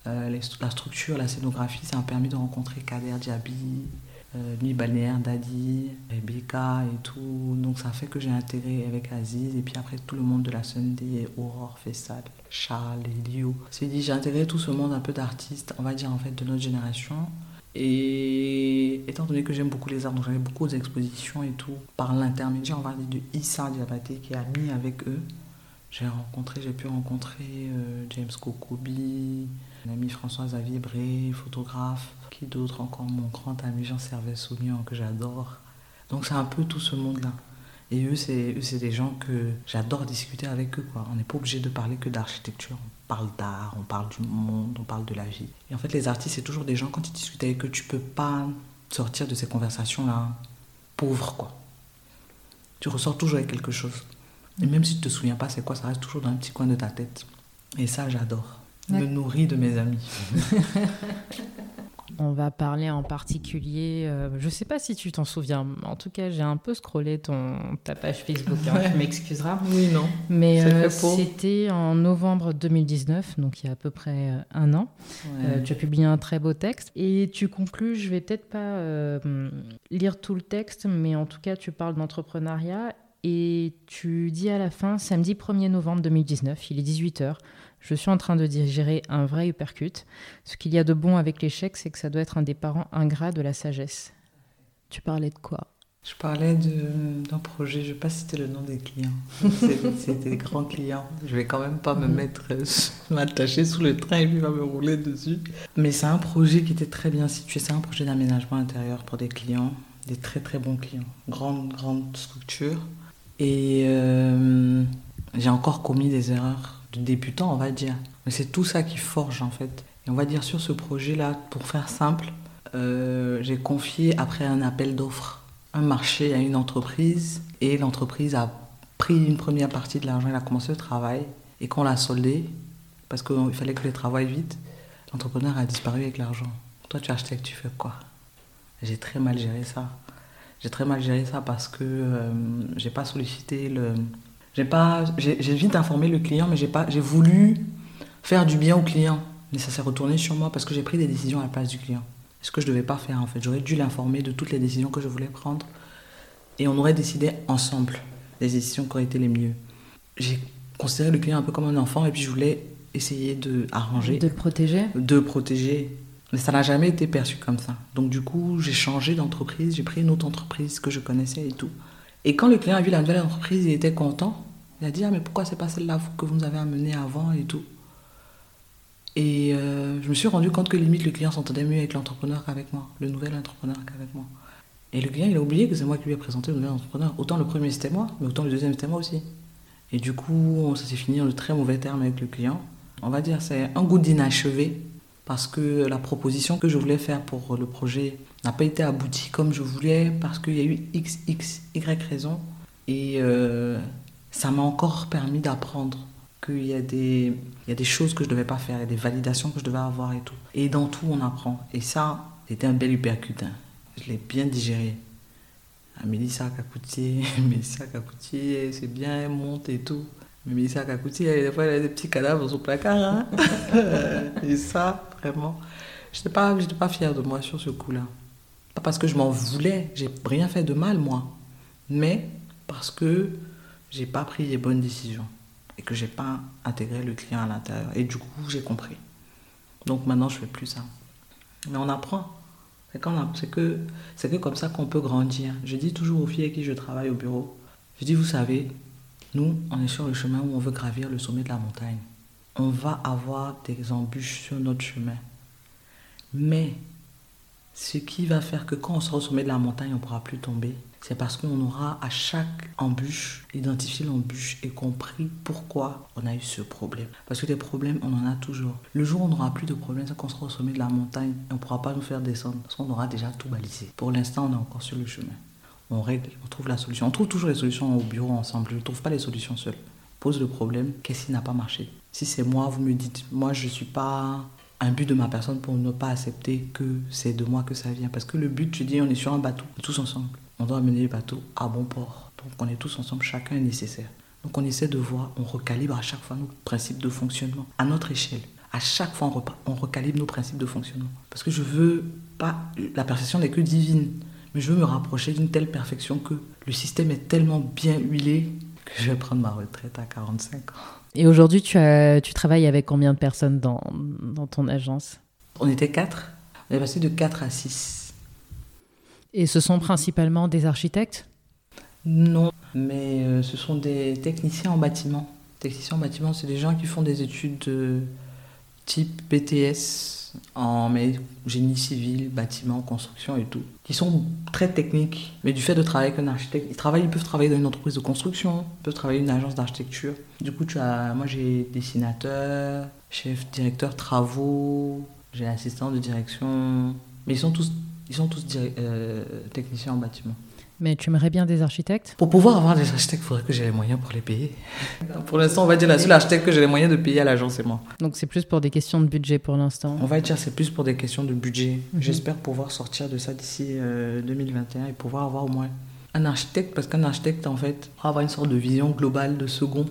euh, la structure, la scénographie, ça m'a permis de rencontrer Kader Diaby, euh, Nuit balnéaire Dadi, Rebecca et tout. Donc ça fait que j'ai intégré avec Aziz et puis après tout le monde de la Sunday, Aurore, Fessal, Charles, Elio. C'est dit, j'ai intégré tout ce monde un peu d'artistes, on va dire en fait de notre génération. Et étant donné que j'aime beaucoup les arts, donc j'avais beaucoup d'expositions et tout, par l'intermédiaire, on va dire, de Issa Diabaté, qui est ami avec eux, j'ai rencontré, j'ai pu rencontrer euh, James Kokobi, l'ami François Xavier Bré, photographe, qui d'autre encore, mon grand ami Jean Servet Sounian, que j'adore. Donc c'est un peu tout ce monde-là. Et eux, c'est, eux, c'est des gens que j'adore discuter avec eux. On n'est pas obligé de parler que d'architecture. On parle d'art, on parle du monde, on parle de la vie. Et en fait, les artistes, c'est toujours des gens, quand tu discutes avec eux, tu peux pas sortir de ces conversations-là pauvres, quoi. Tu ressors toujours avec quelque chose. Et même si tu te souviens pas c'est quoi, ça reste toujours dans un petit coin de ta tête. Et ça, j'adore. Me nourris de mes amis. On va parler en particulier, euh, je ne sais pas si tu t'en souviens, en tout cas j'ai un peu scrollé ton, ta page Facebook, hein, tu m'excuseras. Oui, non. Mais euh, c'était en novembre 2019, donc il y a à peu près euh, un an. tu as publié un très beau texte et tu conclus, je vais peut-être pas lire tout le texte, mais en tout cas tu parles d'entrepreneuriat et tu dis à la fin, samedi 1er novembre 2019, il est 18h, je suis en train de digérer un vrai uppercut. Ce qu'il y a de bon avec l'échec, c'est que ça doit être un des parents ingrats de la sagesse. Tu parlais de quoi? Je parlais d'un projet, je ne vais pas citer le nom des clients. C'est des grands clients. Je vais quand même pas me mhm. mettre, euh, m'attacher sous le train et puis va me rouler dessus. Mais c'est un projet qui était très bien situé. C'est un projet d'aménagement intérieur pour des clients, des très très bons clients. Grande, grande structure. Et euh, j'ai encore commis des erreurs de débutant, on va dire. Mais c'est tout ça qui forge en fait. Et on va dire sur ce projet-là, pour faire simple, euh, j'ai confié après un appel d'offres un marché à une entreprise et l'entreprise a pris une première partie de l'argent, elle a commencé le travail et qu'on l'a soldé parce qu'il fallait que le travail vite, l'entrepreneur a disparu avec l'argent. Toi, tu achètes, tu fais quoi? J'ai très mal géré ça. J'ai très mal géré ça parce que euh, j'ai pas sollicité le, j'ai pas, j'ai vite informé le client, mais j'ai pas, j'ai voulu faire du bien au client. Mais ça s'est retourné sur moi parce que j'ai pris des décisions à la place du client. Ce que je devais pas faire en fait. J'aurais dû l'informer de toutes les décisions que je voulais prendre et on aurait décidé ensemble les décisions qui auraient été les mieux. J'ai considéré le client un peu comme un enfant et puis je voulais essayer de arranger, de le protéger, de le protéger. Mais ça n'a jamais été perçu comme ça. Donc du coup, j'ai changé d'entreprise, j'ai pris une autre entreprise que je connaissais et tout. Et quand le client a vu la nouvelle entreprise, il était content. Il a dit Ah, mais pourquoi c'est pas celle-là que vous nous avez amenée avant et tout Et euh, je me suis rendu compte que limite le client s'entendait mieux avec l'entrepreneur qu'avec moi, le nouvel entrepreneur qu'avec moi. Et le client, il a oublié que c'est moi qui lui ai présenté le nouvel entrepreneur. Autant le premier c'était moi, mais autant le deuxième c'était moi aussi. Et du coup, ça s'est fini en de très mauvais termes avec le client. On va dire c'est un goût d'inachevé parce que la proposition que je voulais faire pour le projet n'a pas été aboutie comme je voulais parce qu'il y a eu X, X, Y raison. Et euh, ça m'a encore permis d'apprendre qu'il y, a des, il y a des choses que je ne devais pas faire, il des validations que je devais avoir et tout. Et dans tout, on apprend. Et ça, c'était un bel hypercut. Hein. Je l'ai bien digéré. Ah, Mélissa Kakoutier, Mélissa Kakoutier, c'est bien, elle monte et tout. Mais Mélissa Kakoutier, des fois, elle a des petits cadavres dans son placard. Hein. et ça, vraiment, je n'étais pas, pas fière de moi sur ce coup-là. Pas parce que je m'en voulais, j'ai rien fait de mal, moi. Mais parce que j'ai pas pris les bonnes décisions et que j'ai pas intégré le client à l'intérieur. Et du coup, j'ai compris. Donc maintenant, je fais plus ça. Mais on apprend. C'est que, c'est que comme ça qu'on peut grandir. Je dis toujours aux filles avec qui je travaille au bureau, je dis, vous savez, nous, on est sur le chemin où on veut gravir le sommet de la montagne. On va avoir des embûches sur notre chemin. Mais ce qui va faire que quand on sera au sommet de la montagne, on ne pourra plus tomber, c'est parce qu'on aura à chaque embûche identifié l'embûche et compris pourquoi on a eu ce problème. Parce que des problèmes, on en a toujours. Le jour où on n'aura plus de problèmes, c'est qu'on sera au sommet de la montagne et on ne pourra pas nous faire descendre parce qu'on aura déjà tout balisé. Pour l'instant, on est encore sur le chemin. On règle, on trouve la solution. On trouve toujours les solutions au bureau ensemble. Je ne trouve pas les solutions seul. Pose le problème, qu'est-ce qui n'a pas marché? Si c'est moi, vous me dites, moi je ne suis pas un but de ma personne pour ne pas accepter que c'est de moi que ça vient. Parce que le but, je dis, on est sur un bateau, tous ensemble. On doit amener le bateau à bon port. Donc on est tous ensemble, chacun est nécessaire. Donc on essaie de voir, on recalibre à chaque fois nos principes de fonctionnement, à notre échelle. À chaque fois, on, recalibre nos principes de fonctionnement. Parce que je veux pas, la perfection n'est que divine, mais je veux me rapprocher d'une telle perfection que le système est tellement bien huilé que je vais prendre ma retraite à 45 ans. Et aujourd'hui, tu, tu travailles avec combien de personnes dans, dans ton agence? On était quatre. Elle est passée de 4 à 6. Et ce sont principalement des architectes? Non, mais euh, ce sont des techniciens en bâtiment. Techniciens en bâtiment, c'est des gens qui font des études de type BTS, en génie civil, bâtiment, construction et tout, qui sont très techniques. Mais du fait de travailler avec un architecte, ils peuvent travailler dans une entreprise de construction, ils peuvent travailler dans une agence d'architecture. Du coup, tu as, moi j'ai dessinateur, chef directeur travaux, j'ai assistant de direction. Mais ils sont tous, ils sont tous euh, techniciens en bâtiment. Mais tu aimerais bien des architectes? Pour pouvoir avoir des architectes, il faudrait que j'ai les moyens pour les payer. pour l'instant, on va dire la seule architecte que j'ai les moyens de payer à l'agence, c'est moi. Donc c'est plus pour des questions de budget pour l'instant On va dire c'est plus pour des questions de budget. Mhm. J'espère pouvoir sortir de ça d'ici 2021 euh, et pouvoir avoir au moins un architecte, parce qu'un architecte, en fait, avoir une sorte de vision globale de second.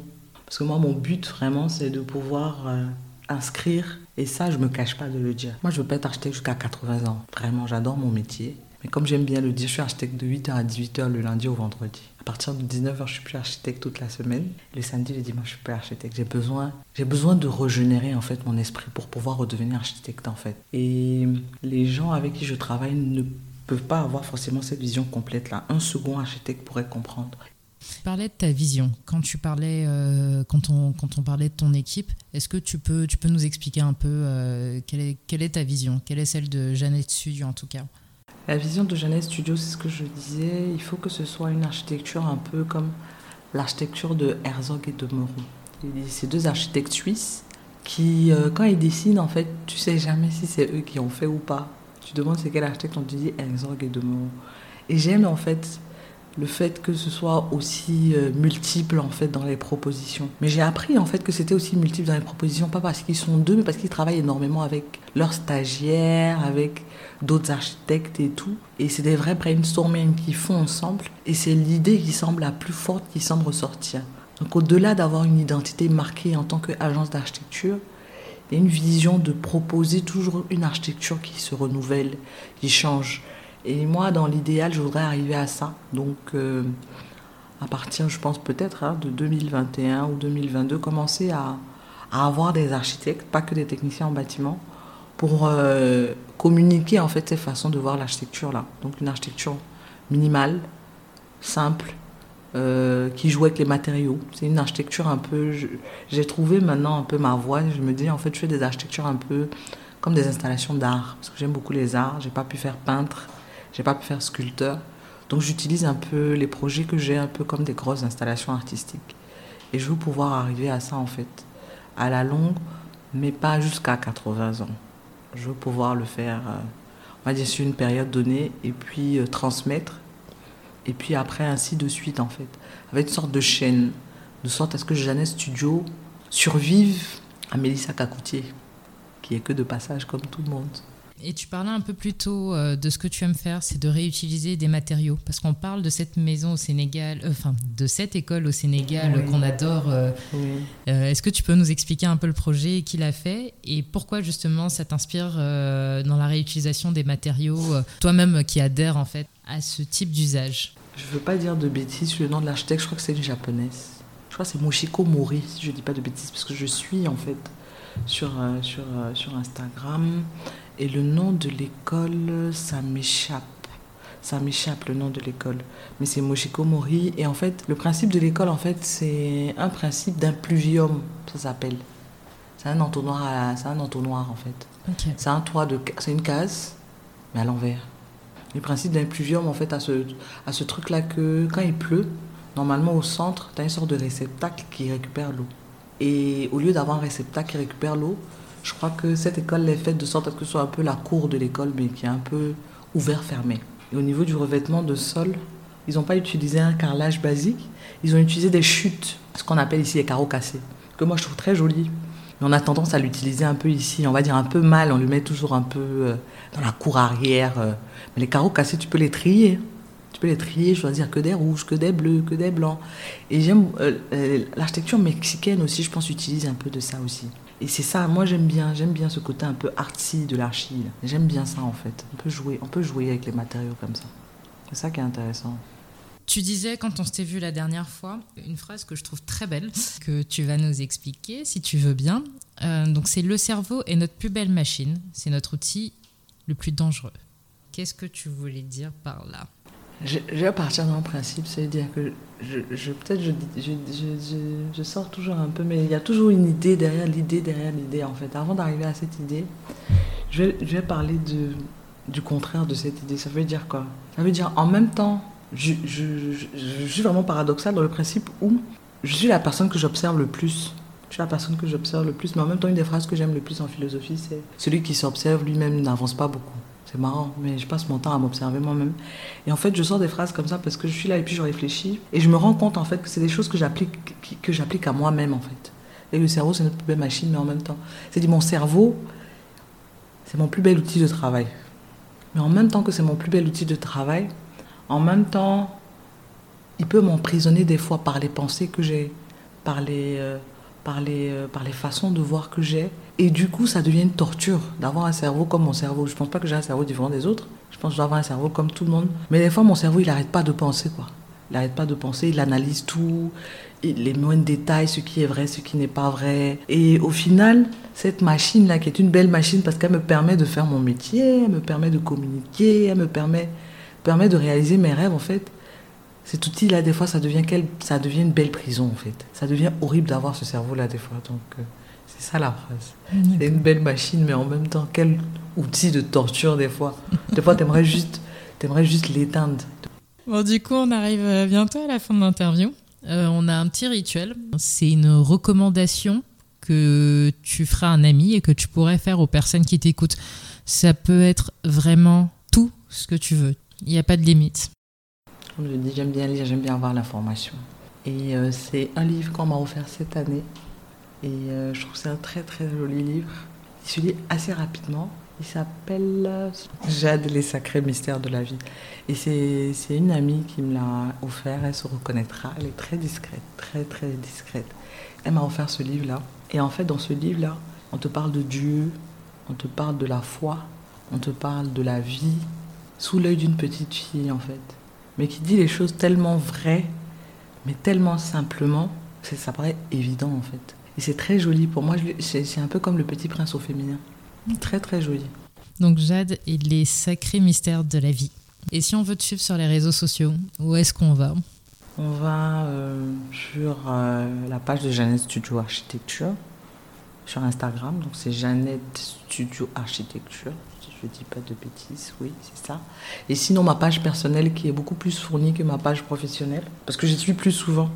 Parce que moi, mon but, vraiment, c'est de pouvoir euh, inscrire, et ça, je me cache pas de le dire. Moi, je veux pas être architecte jusqu'à 80 ans. Vraiment, j'adore mon métier. Mais comme j'aime bien le dire, je suis architecte de 8h à 18h le lundi au vendredi. À partir de 19h, je suis plus architecte toute la semaine. Le samedi, le dimanche, je suis plus architecte. J'ai besoin, j'ai besoin de régénérer en fait mon esprit pour pouvoir redevenir architecte en fait. Et les gens avec qui je travaille ne peuvent pas avoir forcément cette vision complète là. Un second architecte pourrait comprendre. Tu parlais de ta vision. Quand tu parlais, euh, quand, on, quand on parlait de ton équipe, est-ce que tu peux, tu peux nous expliquer un peu euh, quelle, est, quelle est ta vision? Quelle est celle de Jeannette Studio en tout cas? La vision de Jeannette Studio, c'est ce que je disais, il faut que ce soit une architecture un peu comme l'architecture de Herzog et de Moreau. Ces deux architectes suisses qui, euh, quand ils dessinent, en fait, tu sais jamais si c'est eux qui ont fait ou pas. Tu demandes c'est quel architecte, on te dit Herzog et de Moreau. Et j'aime en fait le fait que ce soit aussi euh, multiple en fait dans les propositions. Mais j'ai appris en fait que c'était aussi multiple dans les propositions, pas parce qu'ils sont deux, mais parce qu'ils travaillent énormément avec leurs stagiaires, avec d'autres architectes et tout. Et c'est des vrais brainstorming qu'ils font ensemble. Et c'est l'idée qui semble la plus forte qui semble ressortir. Donc au-delà d'avoir une identité marquée en tant qu'agence d'architecture, il y a une vision de proposer toujours une architecture qui se renouvelle, qui change. Et moi, dans l'idéal, je voudrais arriver à ça. Donc, euh, à partir, je pense peut-être, hein, de 2021 ou 2022, commencer à, avoir des architectes, pas que des techniciens en bâtiment, pour euh, communiquer en fait ces façons de voir l'architecture là. Donc, une architecture minimale, simple, euh, qui joue avec les matériaux. C'est une architecture un peu. J'ai trouvé maintenant un peu ma voie. Je me dis, en fait, je fais des architectures un peu comme des installations d'art. Parce que j'aime beaucoup les arts. J'ai pas pu faire peintre j'ai pas pu faire sculpteur. Donc j'utilise un peu les projets que j'ai un peu comme des grosses installations artistiques. Et je veux pouvoir arriver à ça en fait, à la longue, mais pas jusqu'à 80 ans. Je veux pouvoir le faire, euh, on va dire, sur une période donnée, et puis euh, transmettre, et puis après ainsi de suite en fait, avec une sorte de chaîne, de sorte à ce que Jeannette Studio survive à Mélissa Cacoutier, qui est que de passage comme tout le monde. Et tu parlais un peu plus tôt euh, de ce que tu aimes faire, c'est de réutiliser des matériaux. Parce qu'on parle de cette maison au Sénégal, euh, enfin de cette école au Sénégal qu'on adore. Euh, est-ce que tu peux nous expliquer un peu le projet qu'il a fait et pourquoi justement ça t'inspire dans la réutilisation des matériaux, toi-même qui adhère en fait à ce type d'usage? Je ne veux pas dire de bêtises, le nom de l'architecte, je crois que c'est une japonaise. Je crois que c'est Moshiko Mori, si je ne dis pas de bêtises, parce que je suis en fait sur, sur, sur Instagram. Et le nom de l'école, ça m'échappe. Ça m'échappe le nom de l'école. Mais c'est Moshiko Mori. Et en fait, le principe de l'école, en fait, c'est un principe d'un pluvium, ça s'appelle. C'est un entonnoir, c'est un entonnoir en fait. C'est un toit de, c'est une case, mais à l'envers. Le principe d'un pluvium, en fait, à ce, à ce truc-là que quand il pleut, normalement au centre, tu as une sorte de réceptacle qui récupère l'eau. Et au lieu d'avoir un réceptacle qui récupère l'eau, je crois que cette école est faite de sorte à ce que ce soit un peu la cour de l'école, mais qui est un peu ouvert-fermé. Et au niveau du revêtement de sol, ils n'ont pas utilisé un carrelage basique, ils ont utilisé des chutes, ce qu'on appelle ici les carreaux cassés, que moi je trouve très joli. Mais on a tendance à l'utiliser un peu ici, on va dire un peu mal, on le met toujours un peu euh, dans la cour arrière. Euh. Mais les carreaux cassés, tu peux les trier. Tu peux les trier, choisir que des rouges, que des bleus, que des blancs. Et j'aime euh, l'architecture mexicaine aussi, je pense, utilise un peu de ça aussi. Et c'est ça, moi j'aime bien, j'aime bien ce côté un peu artsy de l'archi. J'aime bien ça en fait. On peut jouer, on peut jouer avec les matériaux comme ça. C'est ça qui est intéressant. Tu disais quand on s'était vu la dernière fois une phrase que je trouve très belle que tu vas nous expliquer si tu veux bien. Euh, donc c'est le cerveau est notre plus belle machine, c'est notre outil le plus dangereux. Qu'est-ce que tu voulais dire par là? Je, vais partir d'un principe, c'est-à-dire que je, peut-être je, je, je, sors toujours un peu, mais il y a toujours une idée derrière l'idée, derrière l'idée en fait. Avant d'arriver à cette idée, je vais, vais parler de, du contraire de cette idée. Ça veut dire quoi? Ça veut dire en même temps, je, suis vraiment paradoxal dans le principe où je suis la personne que j'observe le plus. Je suis la personne que j'observe le plus, mais en même temps, une des phrases que j'aime le plus en philosophie, c'est celui qui s'observe lui-même n'avance pas beaucoup. C'est marrant, mais je passe mon temps à m'observer moi-même. Et en fait, je sors des phrases comme ça parce que je suis là et puis je réfléchis. Et je me rends compte en fait que c'est des choses que j'applique, que j'applique à moi-même en fait. Et le cerveau, c'est notre plus belle machine, mais en même temps. C'est dit, mon cerveau, c'est mon plus bel outil de travail. Mais en même temps que c'est mon plus bel outil de travail, en même temps, il peut m'emprisonner des fois par les pensées que j'ai, par les, euh, par, les, euh, par les façons de voir que j'ai. Et du coup, ça devient une torture d'avoir un cerveau comme mon cerveau. Je pense pas que j'ai un cerveau différent des autres. Je pense que je avoir un cerveau comme tout le monde. Mais des fois, mon cerveau, il n'arrête pas de penser, quoi. Il n'arrête pas de penser, il analyse tout, les moindres détails, ce qui est vrai, ce qui n'est pas vrai. Et au final, cette machine-là, qui est une belle machine parce qu'elle me permet de faire mon métier, elle me permet de communiquer, elle me permet, de réaliser mes rêves, en fait, cet outil-là, des fois, ça devient, ça devient une belle prison, en fait. Ça devient horrible d'avoir ce cerveau-là, des fois. Donc, euh, c'est ça la phrase. C'est une belle machine, mais en même temps, quel outil de torture, des fois. Des fois, t'aimerais juste, aimerais juste l'éteindre. Bon, du coup, on arrive euh, bientôt à la fin de l'interview. Euh, on a un petit rituel. C'est une recommandation que tu feras à un ami et que tu pourrais faire aux personnes qui t'écoutent. Ça peut être vraiment tout ce que tu veux. Il n'y a pas de limite. Comme je dis, j'aime bien lire, j'aime bien avoir l'information. Et euh, c'est un livre qu'on m'a offert cette année. Et euh, je trouve que c'est un très très joli livre. Il se lit assez rapidement. Il s'appelle Jade, les sacrés mystères de la vie. Et c'est une amie qui me l'a offert. Elle se reconnaîtra. Elle est très discrète, très très discrète. Elle m'a offert ce livre-là. Et en fait, dans ce livre-là, on te parle de Dieu, on te parle de la foi, on te parle de la vie, sous l'œil d'une petite fille en fait mais qui dit les choses tellement vraies, mais tellement simplement, que ça paraît évident en fait. Et c'est très joli. Pour moi, c'est un peu comme le petit prince au féminin. Très très joli. Donc Jade et les sacrés mystères de la vie. Et si on veut te suivre sur les réseaux sociaux, où est-ce qu'on va On va euh, sur euh, la page de Jeannette Studio Architecture sur Instagram. Donc c'est Jeannette Studio Architecture je dis pas de bêtises, oui, c'est ça. Et sinon, ma page personnelle qui est beaucoup plus fournie que ma page professionnelle, parce que je suis plus souvent.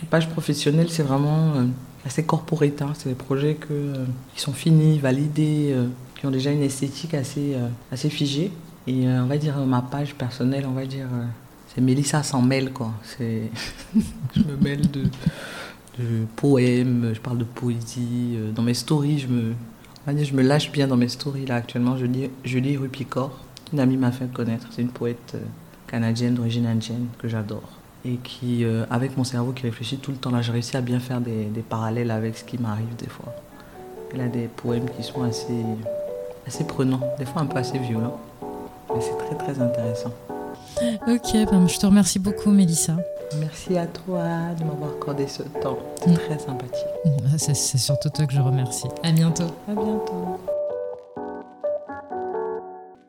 La page professionnelle, c'est vraiment euh, assez corporate, hein. c'est des projets euh, qui sont finis, validés, euh, qui ont déjà une esthétique assez, assez figée. Et on va dire, ma page personnelle, on va dire, c'est Mélissa s'en mêle, quoi. Je me mêle de, de poèmes, je parle de poésie. Dans mes stories, je me, je me lâche bien dans mes stories là actuellement. Je lis, je lis Rupicor. Une amie m'a fait connaître. C'est une poète euh, canadienne d'origine indienne que j'adore. Et qui, euh, avec mon cerveau qui réfléchit tout le temps, là, j'ai réussi à bien faire des, des parallèles avec ce qui m'arrive des fois. Elle a des poèmes qui sont assez, assez prenants, des fois un peu assez violents. Mais c'est très très intéressant. Ok, ben, je te remercie beaucoup, Mélissa. Merci à toi de m'avoir accordé ce temps. C'est mm. très sympathique. C'est surtout toi que je remercie. À bientôt. À bientôt.